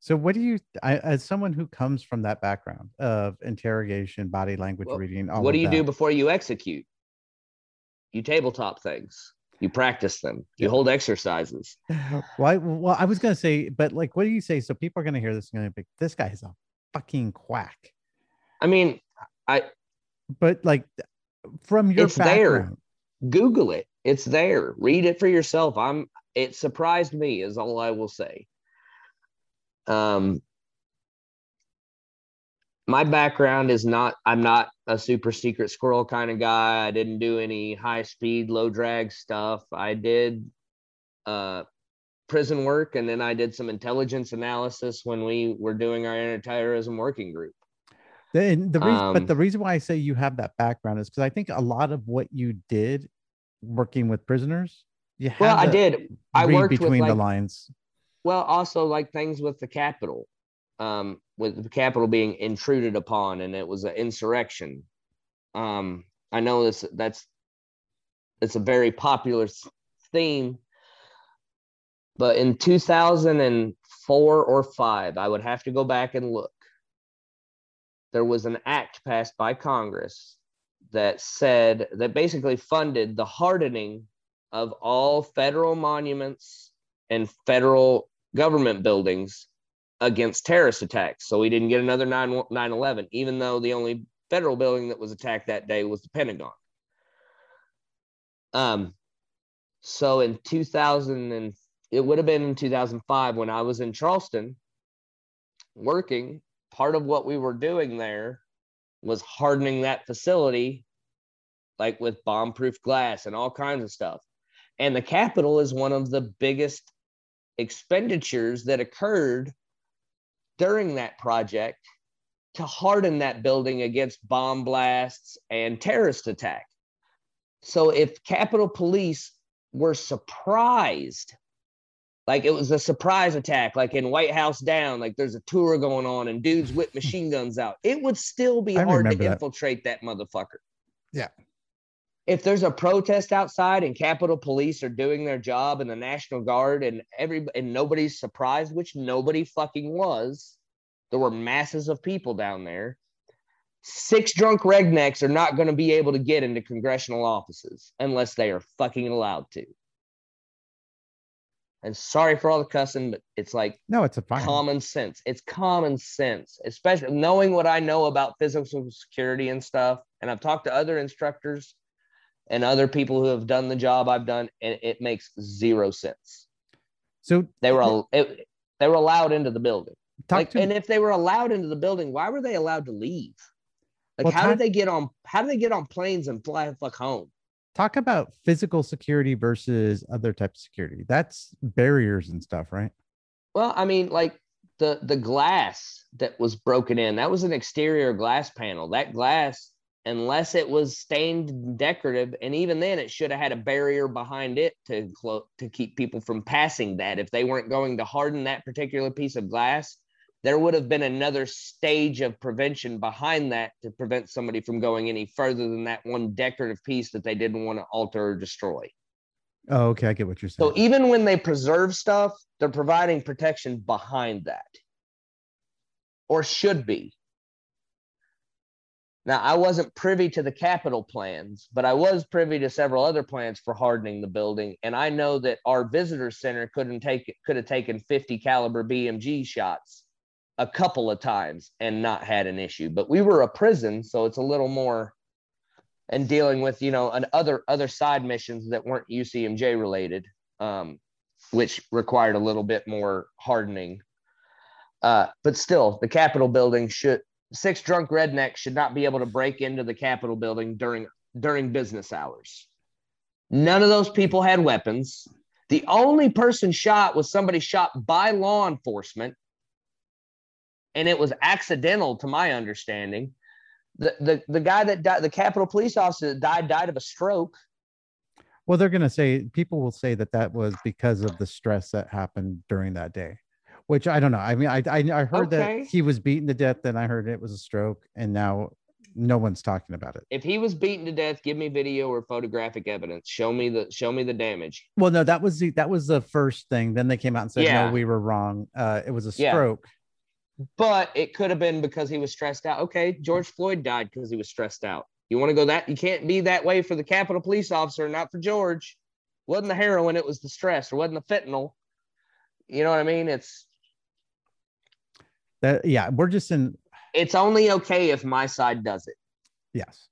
So what do you, I, as someone who comes from that background of interrogation, body language Well, reading, all what do you do before you execute? You tabletop things, you practice them, you Yeah. hold exercises. Why? Well, I was gonna say, but like, what do you say? So people are gonna hear this and gonna be, this guy is a fucking quack. I mean, I, But like, from your It's there. Google it. It's there. Read it for yourself. I'm it surprised me is all I will say. Um, my background is not i'm not a super secret squirrel kind of guy. I didn't do any high speed low drag stuff. I did uh prison work and then i did some intelligence analysis when we were doing our anti-terrorism working group. The, the reason, Um, but the reason why I say you have that background is because I think a lot of what you did working with prisoners, you well i did. I worked between with like, the lines. well also like things with the Capitol um with the Capitol being intruded upon and it was an insurrection. Um i know this that's it's a very popular theme but in 2004 or 5 i would have to go back and look. There was an act passed by congress that said that basically funded the hardening of all federal monuments and federal government buildings against terrorist attacks. So we didn't get another 9 9 11, even though the only federal building that was attacked that day was the Pentagon. Um, so in 2000, and it would have been in 2005 when I was in Charleston working, part of what we were doing there was hardening that facility, like with bomb proof glass and all kinds of stuff. And the Capitol is one of the biggest expenditures that occurred during that project to harden that building against bomb blasts and terrorist attack. So if Capitol Police were surprised, like it was a surprise attack, like in White House Down, like there's a tour going on and dudes whip machine guns out, it would still be I hard to that. infiltrate that motherfucker. Yeah. If there's a protest outside and Capitol Police are doing their job and the National Guard and every and nobody's surprised, which nobody fucking was, there were masses of people down there. Six drunk rednecks are not going to be able to get into congressional offices unless they are fucking allowed to. And sorry for all the cussing, but it's like No, it's a fine. common sense. It's common sense, especially knowing what I know about physical security and stuff. And I've talked to other instructors and other people who have done the job I've done, and it makes zero sense. so They were it, they were allowed into the building. Like, to and if they were allowed into the building, why were they allowed to leave? Like, Well, how talk- did they get on? How did they get on planes and fly the fuck home? talk about physical security versus other types of security. That's barriers and stuff, right? Well, I mean, like the the glass that was broken in, that was an exterior glass panel. That glass, unless it was stained decorative, and even then, it should have had a barrier behind it to clo- to keep people from passing that. If they weren't going to harden that particular piece of glass, there would have been another stage of prevention behind that to prevent somebody from going any further than that one decorative piece that they didn't want to alter or destroy. Oh, okay, I get what you're saying. So even when they preserve stuff, they're providing protection behind that. Or should be. Now, I wasn't privy to the Capitol plans, but I was privy to several other plans for hardening the building. And I know that our visitor center couldn't take it, could have taken 50 caliber BMG shots a couple of times and not had an issue. But we were a prison, so it's a little more and dealing with you know an other other side missions that weren't UCMJ related, um, which required a little bit more hardening. Uh, but still, the Capitol building should six drunk rednecks should not be able to break into the Capitol building during during business hours. None of those people had weapons. The only person shot was somebody shot by law enforcement, and it was accidental, to my understanding the the the guy that died, the Capitol police officer that died, died of a stroke. well, they're gonna say people will say that that was because of the stress that happened during that day, which I don't know. I mean, I I, I heard Okay. that he was beaten to death, and I heard it was a stroke, and now no one's talking about it. If he was beaten to death, give me video or photographic evidence. Show me the show me the damage. Well, no, that was the that was the first thing. Then they came out and said, Yeah. no, we were wrong. Uh, it was a Yeah. stroke. But it could have been because he was stressed out. Okay, George Floyd died because he was stressed out. You want to go that? You can't be that way for the Capitol police officer, not for George. Wasn't the heroin? It was the stress, or wasn't the fentanyl? You know what I mean? It's That yeah, we're just in it's only okay if my side does it. yes,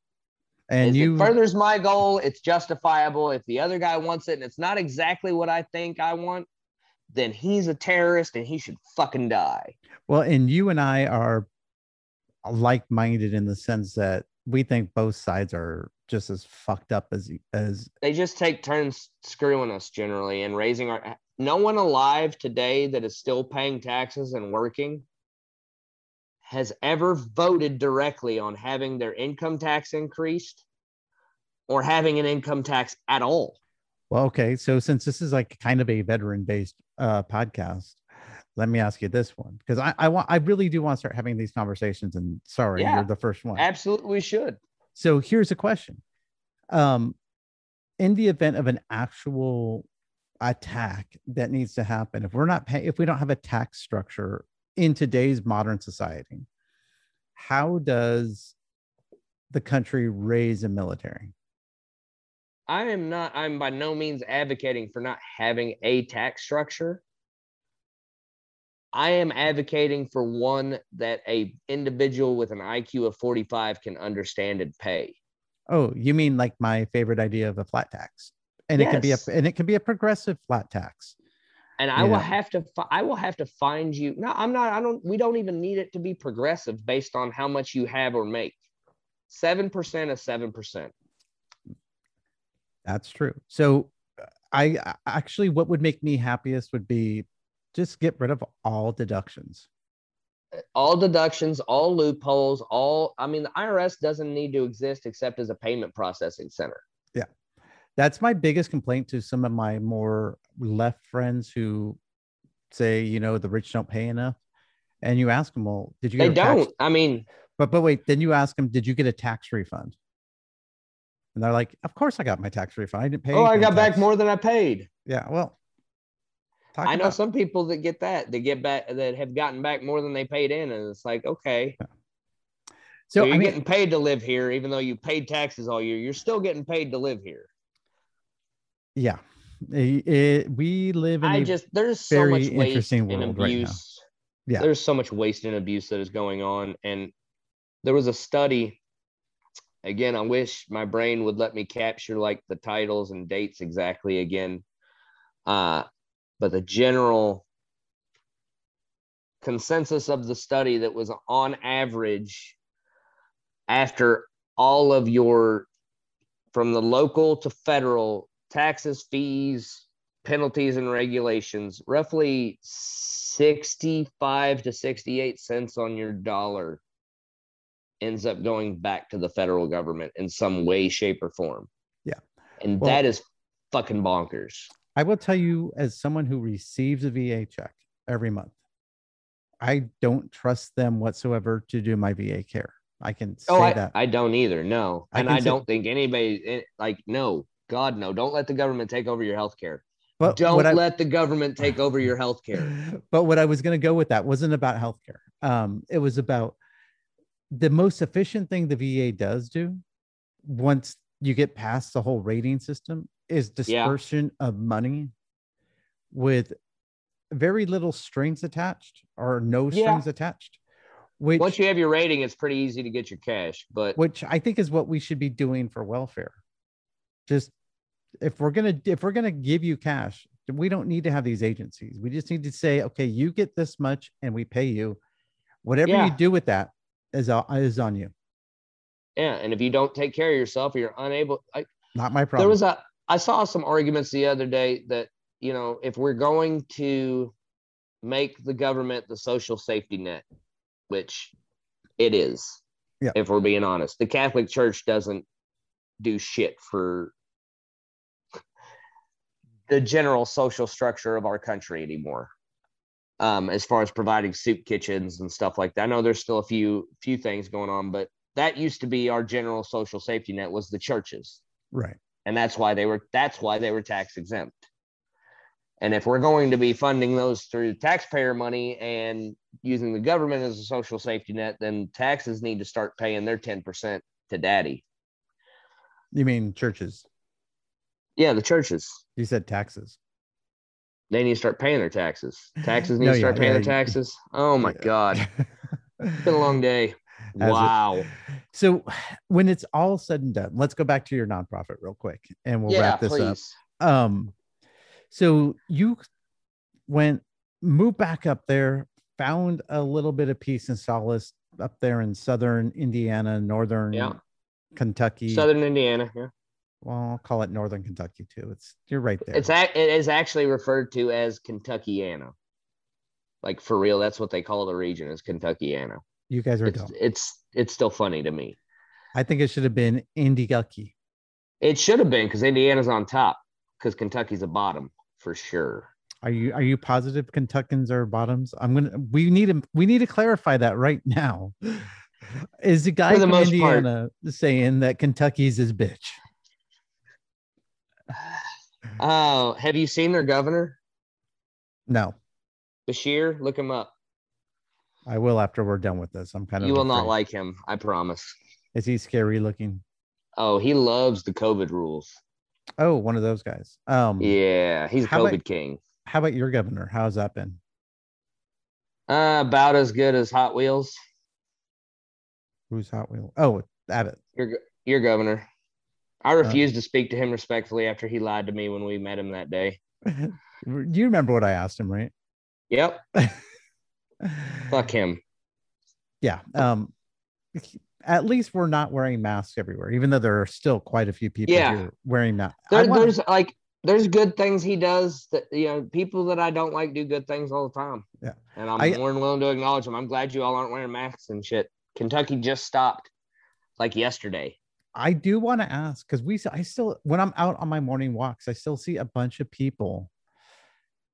and if you it furthers my goal, it's justifiable. If the other guy wants it and it's not exactly what I think I want, then he's a terrorist and he should fucking die. Well, and you and I are like-minded in the sense that we think both sides are just as fucked up as as They just take turns screwing us generally and raising our. No one alive today that is still paying taxes and working has ever voted directly on having their income tax increased or having an income tax at all. well okay so since this is like kind of a veteran based uh podcast let me ask you this one because I, I want i really do want to start having these conversations and sorry Yeah. you're the first one Absolutely, we should. so here's a question um in the event of an actual attack that needs to happen if we're not paying if we don't have a tax structure in today's modern society how does the country raise a military I am not, I'm by no means advocating for not having a tax structure. I am advocating for one that a individual with an IQ of 45 can understand and pay. oh you mean like my favorite idea of a flat tax and it can be a Yes. and it can be a progressive flat tax And I Yeah. will have to, fi- I will have to find you. No, I'm not, I don't, we don't even need it to be progressive based on how much you have or make. 7% is 7%. That's true. So uh, I- actually what would make me happiest would be just get rid of all deductions. all deductions, all loopholes, all I mean, the IRS doesn't need to exist except as a payment processing center. Yeah, that's my biggest complaint to some of my more left friends who say, you know, the rich don't pay enough. And you ask them, well, did you They get a tax- don't. I mean, But but wait, then you ask them, did you get a tax refund? And they're like, of course I got my tax refund. I didn't pay. oh, I got back more than I paid. Yeah, well, I know about- some people that get that. that get back that have gotten back more than they paid in, and it's like, okay, so, So you're I mean, getting paid to live here, even though you paid taxes all year. You're still getting paid to live here. yeah, It- it- we live in I just there's so much waste and world right abuse. Yeah. There's so much waste and abuse that is going on. And there was a study. Again, I wish my brain would let me capture like the titles and dates exactly again. Uh, but the general consensus of the study that was on average after all of your from the local to federal taxes, fees, penalties, and regulations, roughly 65 to 68 cents on your dollar ends up going back to the federal government in some way, shape, or form. Yeah. And Well- that is fucking bonkers. I will tell you, as someone who receives a VA check every month, I don't trust them whatsoever to do my VA care. I can say Oh, I, that. I don't either. No. I and I say- don't think anybody, eh, like, no, God, no. Don't let the government take over your health care. but Don't I- let the government take over your health care. but what I was going to go with that wasn't about healthcare. Um, it was about the most efficient thing the VA does do once you get past the whole rating system is Yeah. dispersion of money with very little strings attached or no Yeah. strings attached. Which, Once you have your rating, it's pretty easy to get your cash. But which I think is what we should be doing for welfare. Just if we're gonna if we're gonna give you cash, we don't need to have these agencies. We just need to say, okay, you get this much, and we pay you. Whatever Yeah. you do with that is on, is on you. yeah, and if you don't take care of yourself or you're unable, I, Not my problem. there was a I saw some arguments the other day that you know if we're going to make the government the social safety net, which it is, Yeah. if we're being honest, the Catholic Church doesn't do shit for the general social structure of our country anymore. Um, as far as providing soup kitchens and stuff like that, I know there's still a few few things going on, but that used to be our general social safety net was the churches right. and that's why they were that's why they were tax exempt and if we're going to be funding those through taxpayer money and using the government as a social safety net then taxes need to start paying their 10% to daddy You mean churches? Yeah the churches You said taxes. they need to start paying their taxes taxes need No, to start yeah, paying yeah, their taxes oh my Yeah. god it's been a long day it? wow So when it's all said and done, let's go back to your nonprofit real quick, and we'll wrap this please up. Um, so you went moved back up there, found a little bit of peace and solace up there in southern Indiana, northern Yeah. Kentucky. Southern Indiana. Yeah. Well, I'll call it northern Kentucky too. It's you're right there. It's a, it is actually referred to as Kentuckiana. Like for real, that's what they call the region is Kentuckiana. you guys are It's dumb. it's it's still funny to me. I think it should have been Indigucky. It should have been because Indiana's on top because Kentucky's a bottom for sure. Are you are you positive Kentuckians are bottoms? I'm gonna we need to we need to clarify that right now. Is the guy the from most part. Indiana saying that Kentucky's his bitch? Oh, have you seen their governor No, Beshear? Look him up. I will after we're done with this. I'm kind of You will not like him. I promise. Is he scary looking? Oh, he loves the COVID rules. Oh, one of those guys. Um, Yeah, he's a How about- COVID king. How about your governor? How's that been? Uh, about as good as Hot Wheels. Who's Hot Wheel? Oh, Abbott. Your your governor. I refused to speak to him respectfully after he lied to me when we met him that day. you remember what I asked him, right? Yep, fuck him. Yeah. Um, at least we're not wearing masks everywhere, even though there are still quite a few people Yeah. here wearing masks. There, there's like there's good things he does that you know people that I don't like do good things all the time. Yeah. and I'm I- more than willing to acknowledge them. I'm glad you all aren't wearing masks and shit. Kentucky just stopped like yesterday. I do want to ask because we I still when I'm out on my morning walks, I still see a bunch of people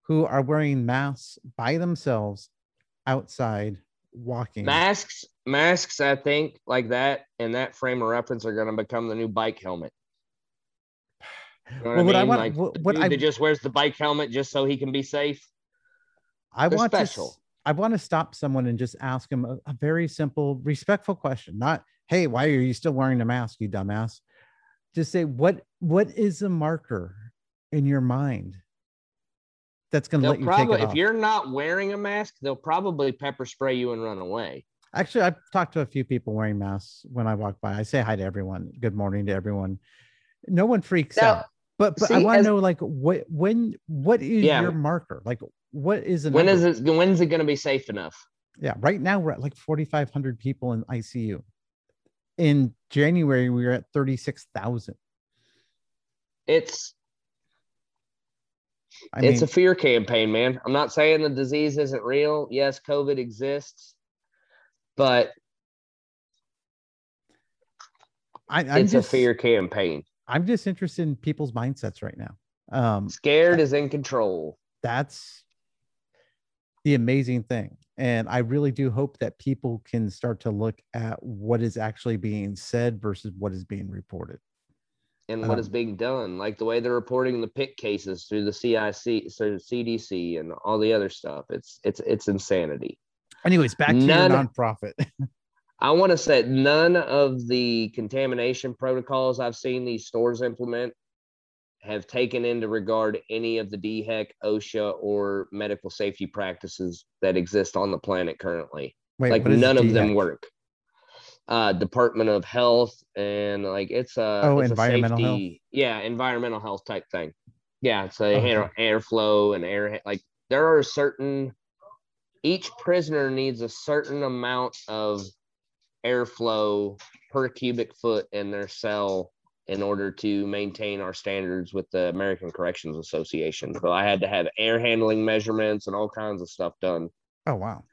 who are wearing masks by themselves outside walking. Masks, masks. I think like that and that frame of reference are going to become the new bike helmet. You know Well, what I mean? want- like what- what I- just wears the bike helmet just so he can be safe. I they're want to special. s- I want to stop someone and just ask him a, a very simple, respectful question. Not, hey, why are you still wearing a mask, you dumbass? Just say, what what is a marker in your mind that's gonna They'll let you take probably, it if off? you're not wearing a mask, they'll probably pepper spray you and run away. Actually, I've talked to a few people wearing masks when I walk by. I say hi to everyone, good morning to everyone. No one freaks out. But but I want to know like what when what is Yeah. your marker? Like what is a When is it? When's it going to be safe enough? Yeah, right now we're at like 4,500 people in ICU. In January, we were at 36,000. It's I it's mean, a fear campaign, man. I'm not saying the disease isn't real. Yes, COVID exists, but I, I'm it's just a fear campaign. I'm just interested in people's mindsets right now. Um, Scared is in control. that's the amazing thing, and I really do hope that people can start to look at what is actually being said versus what is being reported. and what Um, is being done, like the way they're reporting the pick cases through the CIC, so CDC, and all the other stuff. It's it's it's insanity. Anyways, back to None- your nonprofit. I want to say none of the contamination protocols I've seen these stores implement have taken into regard any of the DHEC, OSHA, or medical safety practices that exist on the planet currently. Wait, like none of them work. Uh, Department of Health and like it's a Oh, it's a environmental health? yeah, environmental health type thing. Yeah, it's a Okay. air, airflow and air like there are certain each prisoner needs a certain amount of airflow per cubic foot in their cell in order to maintain our standards with the American Corrections Association. So I had to have air handling measurements and all kinds of stuff done. Oh wow!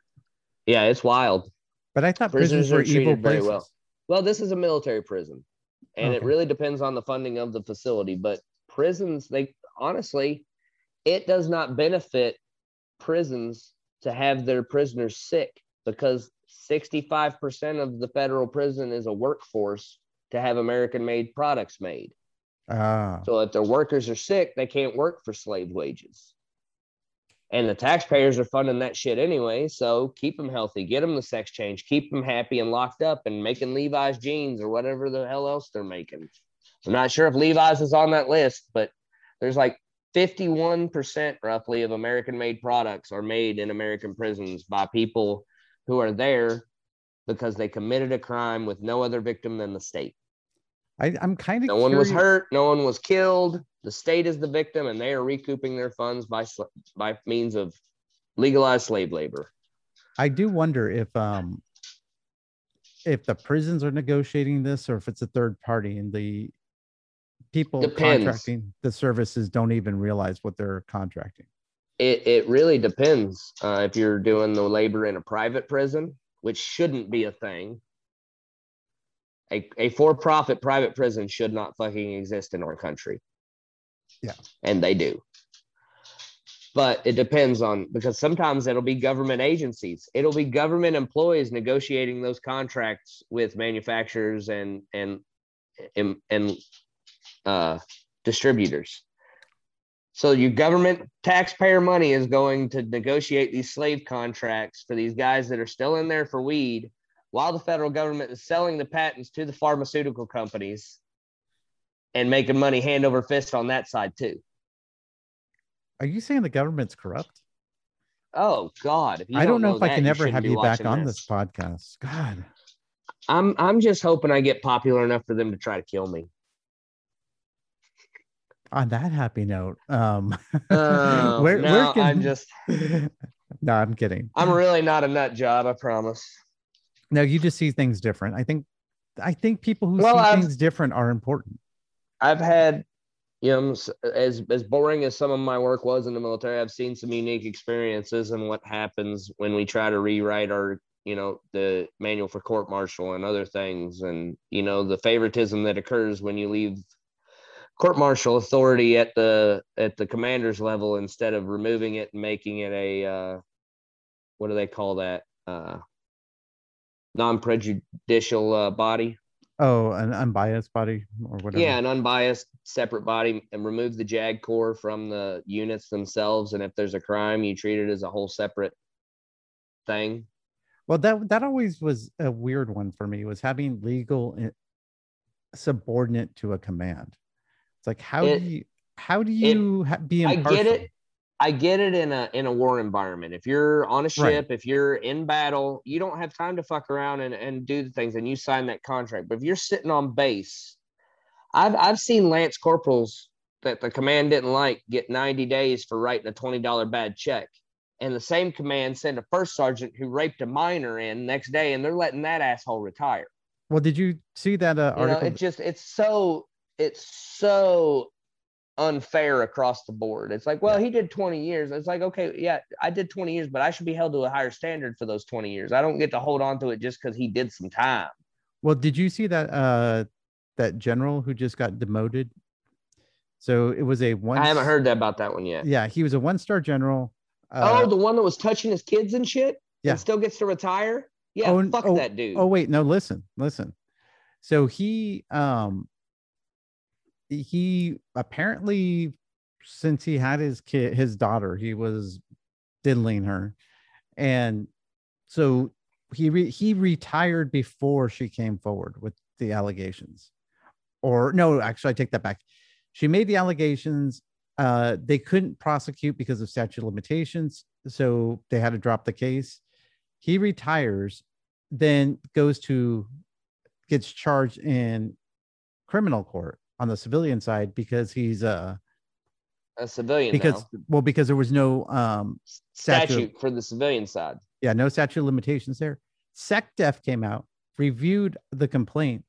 Yeah, it's wild. But I thought Prisoners prisons were evil treated very well. Well, this is a military prison, and it really depends on the funding of the facility. But prisons, they honestly, it does not benefit prisons to have their prisoners sick because 65% of the federal prison is a workforce to have American made products made. Ah, So if their workers are sick, they can't work for slave wages. And the taxpayers are funding that shit anyway. So keep them healthy, get them the sex change, keep them happy and locked up and making Levi's jeans or whatever the hell else they're making. I'm not sure if Levi's is on that list, but there's like 51% roughly of American made products are made in American prisons by people who are there because they committed a crime with no other victim than the state. I, I'm kind of No one was hurt. No one was killed. The state is the victim, and they are recouping their funds by sl- by means of legalized slave labor. I do wonder if um if the prisons are negotiating this or if it's a third party and the people Depends. contracting the services don't even realize what they're contracting. It it really depends. Uh, if you're doing the labor in a private prison, which shouldn't be a thing. A, a for-profit private prison should not fucking exist in our country. Yeah. And they do. But it depends on because sometimes it'll be government agencies. It'll be government employees negotiating those contracts with manufacturers and and and, and uh, distributors. So your government taxpayer money is going to negotiate these slave contracts for these guys that are still in there for weed, while the federal government is selling the patents to the pharmaceutical companies and making money hand over fist on that side too. Are you saying the government's corrupt? Oh God! If you I don't know, if I can ever have you back on this podcast. God. I'm I'm just hoping I get popular enough for them to try to kill me. On that happy note, um Oh, where, no, where can I'm just no, I'm kidding. I'm really not a nut job. I promise. No, you just see things different. I think I think people who Well, see I've- things different are important. I've had, you know, as as boring as some of my work was in the military, I've seen some unique experiences and what happens when we try to rewrite our, you know, the manual for court martial and other things, and you know, the favoritism that occurs when you leave court martial authority at the at the commander's level instead of removing it and making it a uh, what do they call that uh, non-prejudicial uh, body Oh, an unbiased body or whatever. yeah, an unbiased separate body and remove the JAG Corps from the units themselves. And if there's a crime, you treat it as a whole separate thing. Well, that that always was a weird one for me. Was having legal subordinate to a command. It's like how It- do you how do you ha- be I get it. I get it in a in a war environment. If you're on a Right. ship, if you're in battle, you don't have time to fuck around and, and do the things and you sign that contract. But if you're sitting on base, I've I've seen Lance Corporals that the command didn't like get 90 days for writing a $20 bad check. And the same command sent a first sergeant who raped a minor in next day and they're letting that asshole retire. Well, did you see that uh, You know, article? it just it's so it's so unfair across the board. It's like, well, he did 20 years. It's like, okay, yeah, I did 20 years, but I should be held to a higher standard for those 20 years. I don't get to hold on to it just because he did some time. well, did you see that uh that general who just got demoted? So it was a one. I haven't heard that about that one yet. Yeah, he was a one star general. Uh, oh, the one that was touching his kids and shit Yeah. and still gets to retire. Yeah, Oh, fuck oh, that dude. Oh wait, no, listen, listen. So he um he apparently since he had his kid his daughter, he was diddling her. And so he re- he retired before she came forward with the allegations. Or no, actually I take that back. She made the allegations uh they couldn't prosecute because of statute of limitations, so they had to drop the case. He retires then goes to gets charged in criminal court on the civilian side because he's uh a civilian because now. well because there was no um statute- statute for the civilian side. yeah no statute of limitations there secdef came out reviewed the complaint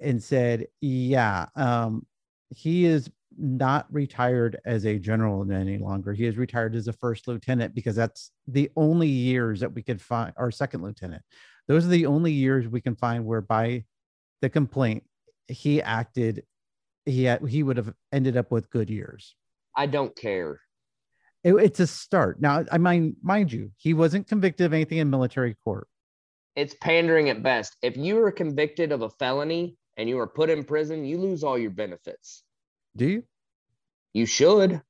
and said yeah um he is not retired as a general any longer he is retired as a first lieutenant because that's the only years that we could find or second lieutenant those are the only years we can find whereby the complaint he acted he had, he would have ended up with good years I don't care. It- it's a start now i mind mind you he wasn't convicted of anything in military court It's pandering at best. If you are convicted of a felony and you are put in prison, you lose all your benefits. do you You should.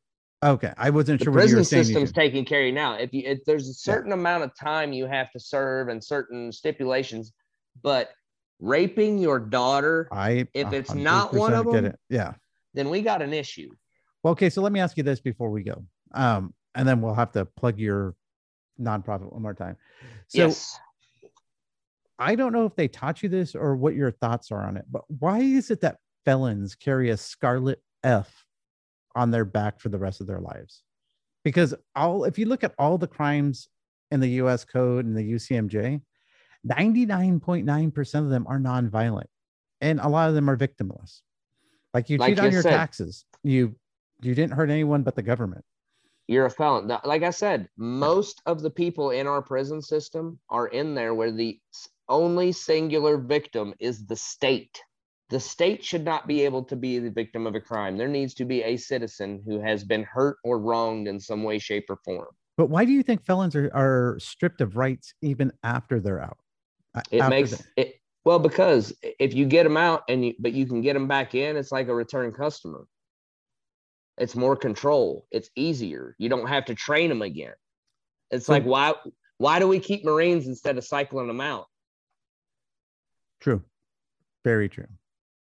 okay i wasn't The sure prison were system's taking care of you now. If you if there's a certain amount of time you have to serve and certain stipulations, but raping your daughter, I If it's not one of them-. Yeah. then we got an issue. Well, okay. So let me ask you this before we go, um, and then we'll have to plug your nonprofit one more time. So yes. I don't know if they taught you this or what your thoughts are on it, but why is it that felons carry a scarlet F on their back for the rest of their lives? Because all if you look at all the crimes in the US code and the UCMJ, 99.9% of them are nonviolent. And a lot of them are victimless. Like you Like cheat on you your said. taxes. You you didn't hurt anyone but the government. You're a felon. Like I said, most of the people in our prison system are in there where the only singular victim is the state. The state should not be able to be the victim of a crime. There needs to be a citizen who has been hurt or wronged in some way, shape, or form. But why do you think felons are, are stripped of rights even after they're out? It makes the- it well because if you get them out and you but you can get them back in, it's like a return customer. It's more control. It's easier. You don't have to train them again. It's like why why do we keep Marines instead of cycling them out? true. Very true.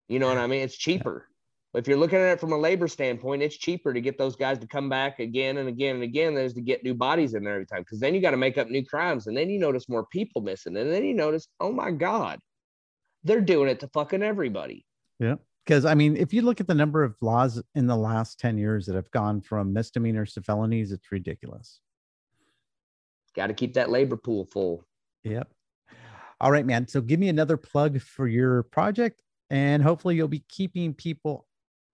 You know what I mean? It's cheaper. If you're looking at it from a labor standpoint, it's cheaper to get those guys to come back again and again and again than it is to get new bodies in there every time. Because then you got to make up new crimes, and then you notice more people missing, and then you notice, oh my god, they're doing it to fucking everybody. Yeah, because I mean, if you look at the number of laws in the last 10 years that have gone from misdemeanors to felonies, it's ridiculous. Got to keep that labor pool full. Yep. All right, man. So give me another plug for your project, and hopefully you'll be keeping people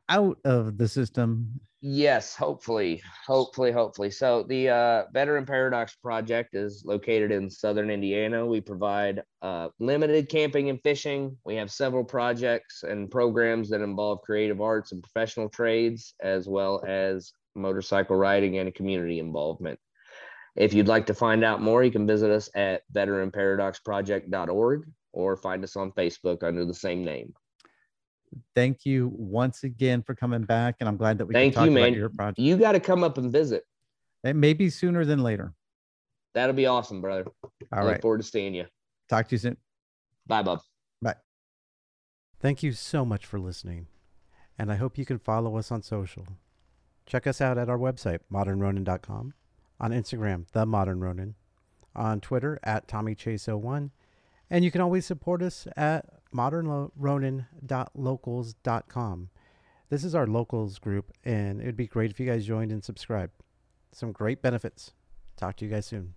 out of the system. Yes, hopefully, hopefully, hopefully. So the uh, Veteran Paradox Project is located in southern Indiana. We provide uh, limited camping and fishing. We have several projects and programs that involve creative arts and professional trades, as well as motorcycle riding and community involvement. If you'd like to find out more, you can visit us at veteranparadoxproject.org or find us on Facebook under the same name. Thank you once again for coming back, and I'm glad that we Thank can talk you, about man. your project. You got to come up and visit. It may be sooner than later. That'll be awesome, brother. I All look forward to seeing you. Talk to you soon. Bye, bub. Bye. Thank you so much for listening, and I hope you can follow us on social. Check us out at our website, modernronin.com, on Instagram, The Modern Ronin, on Twitter, at TommyChase01, and you can always support us at modernronin.locals.com. This is our locals group, and it would be great if you guys joined and subscribed. Some great benefits. Talk to you guys soon.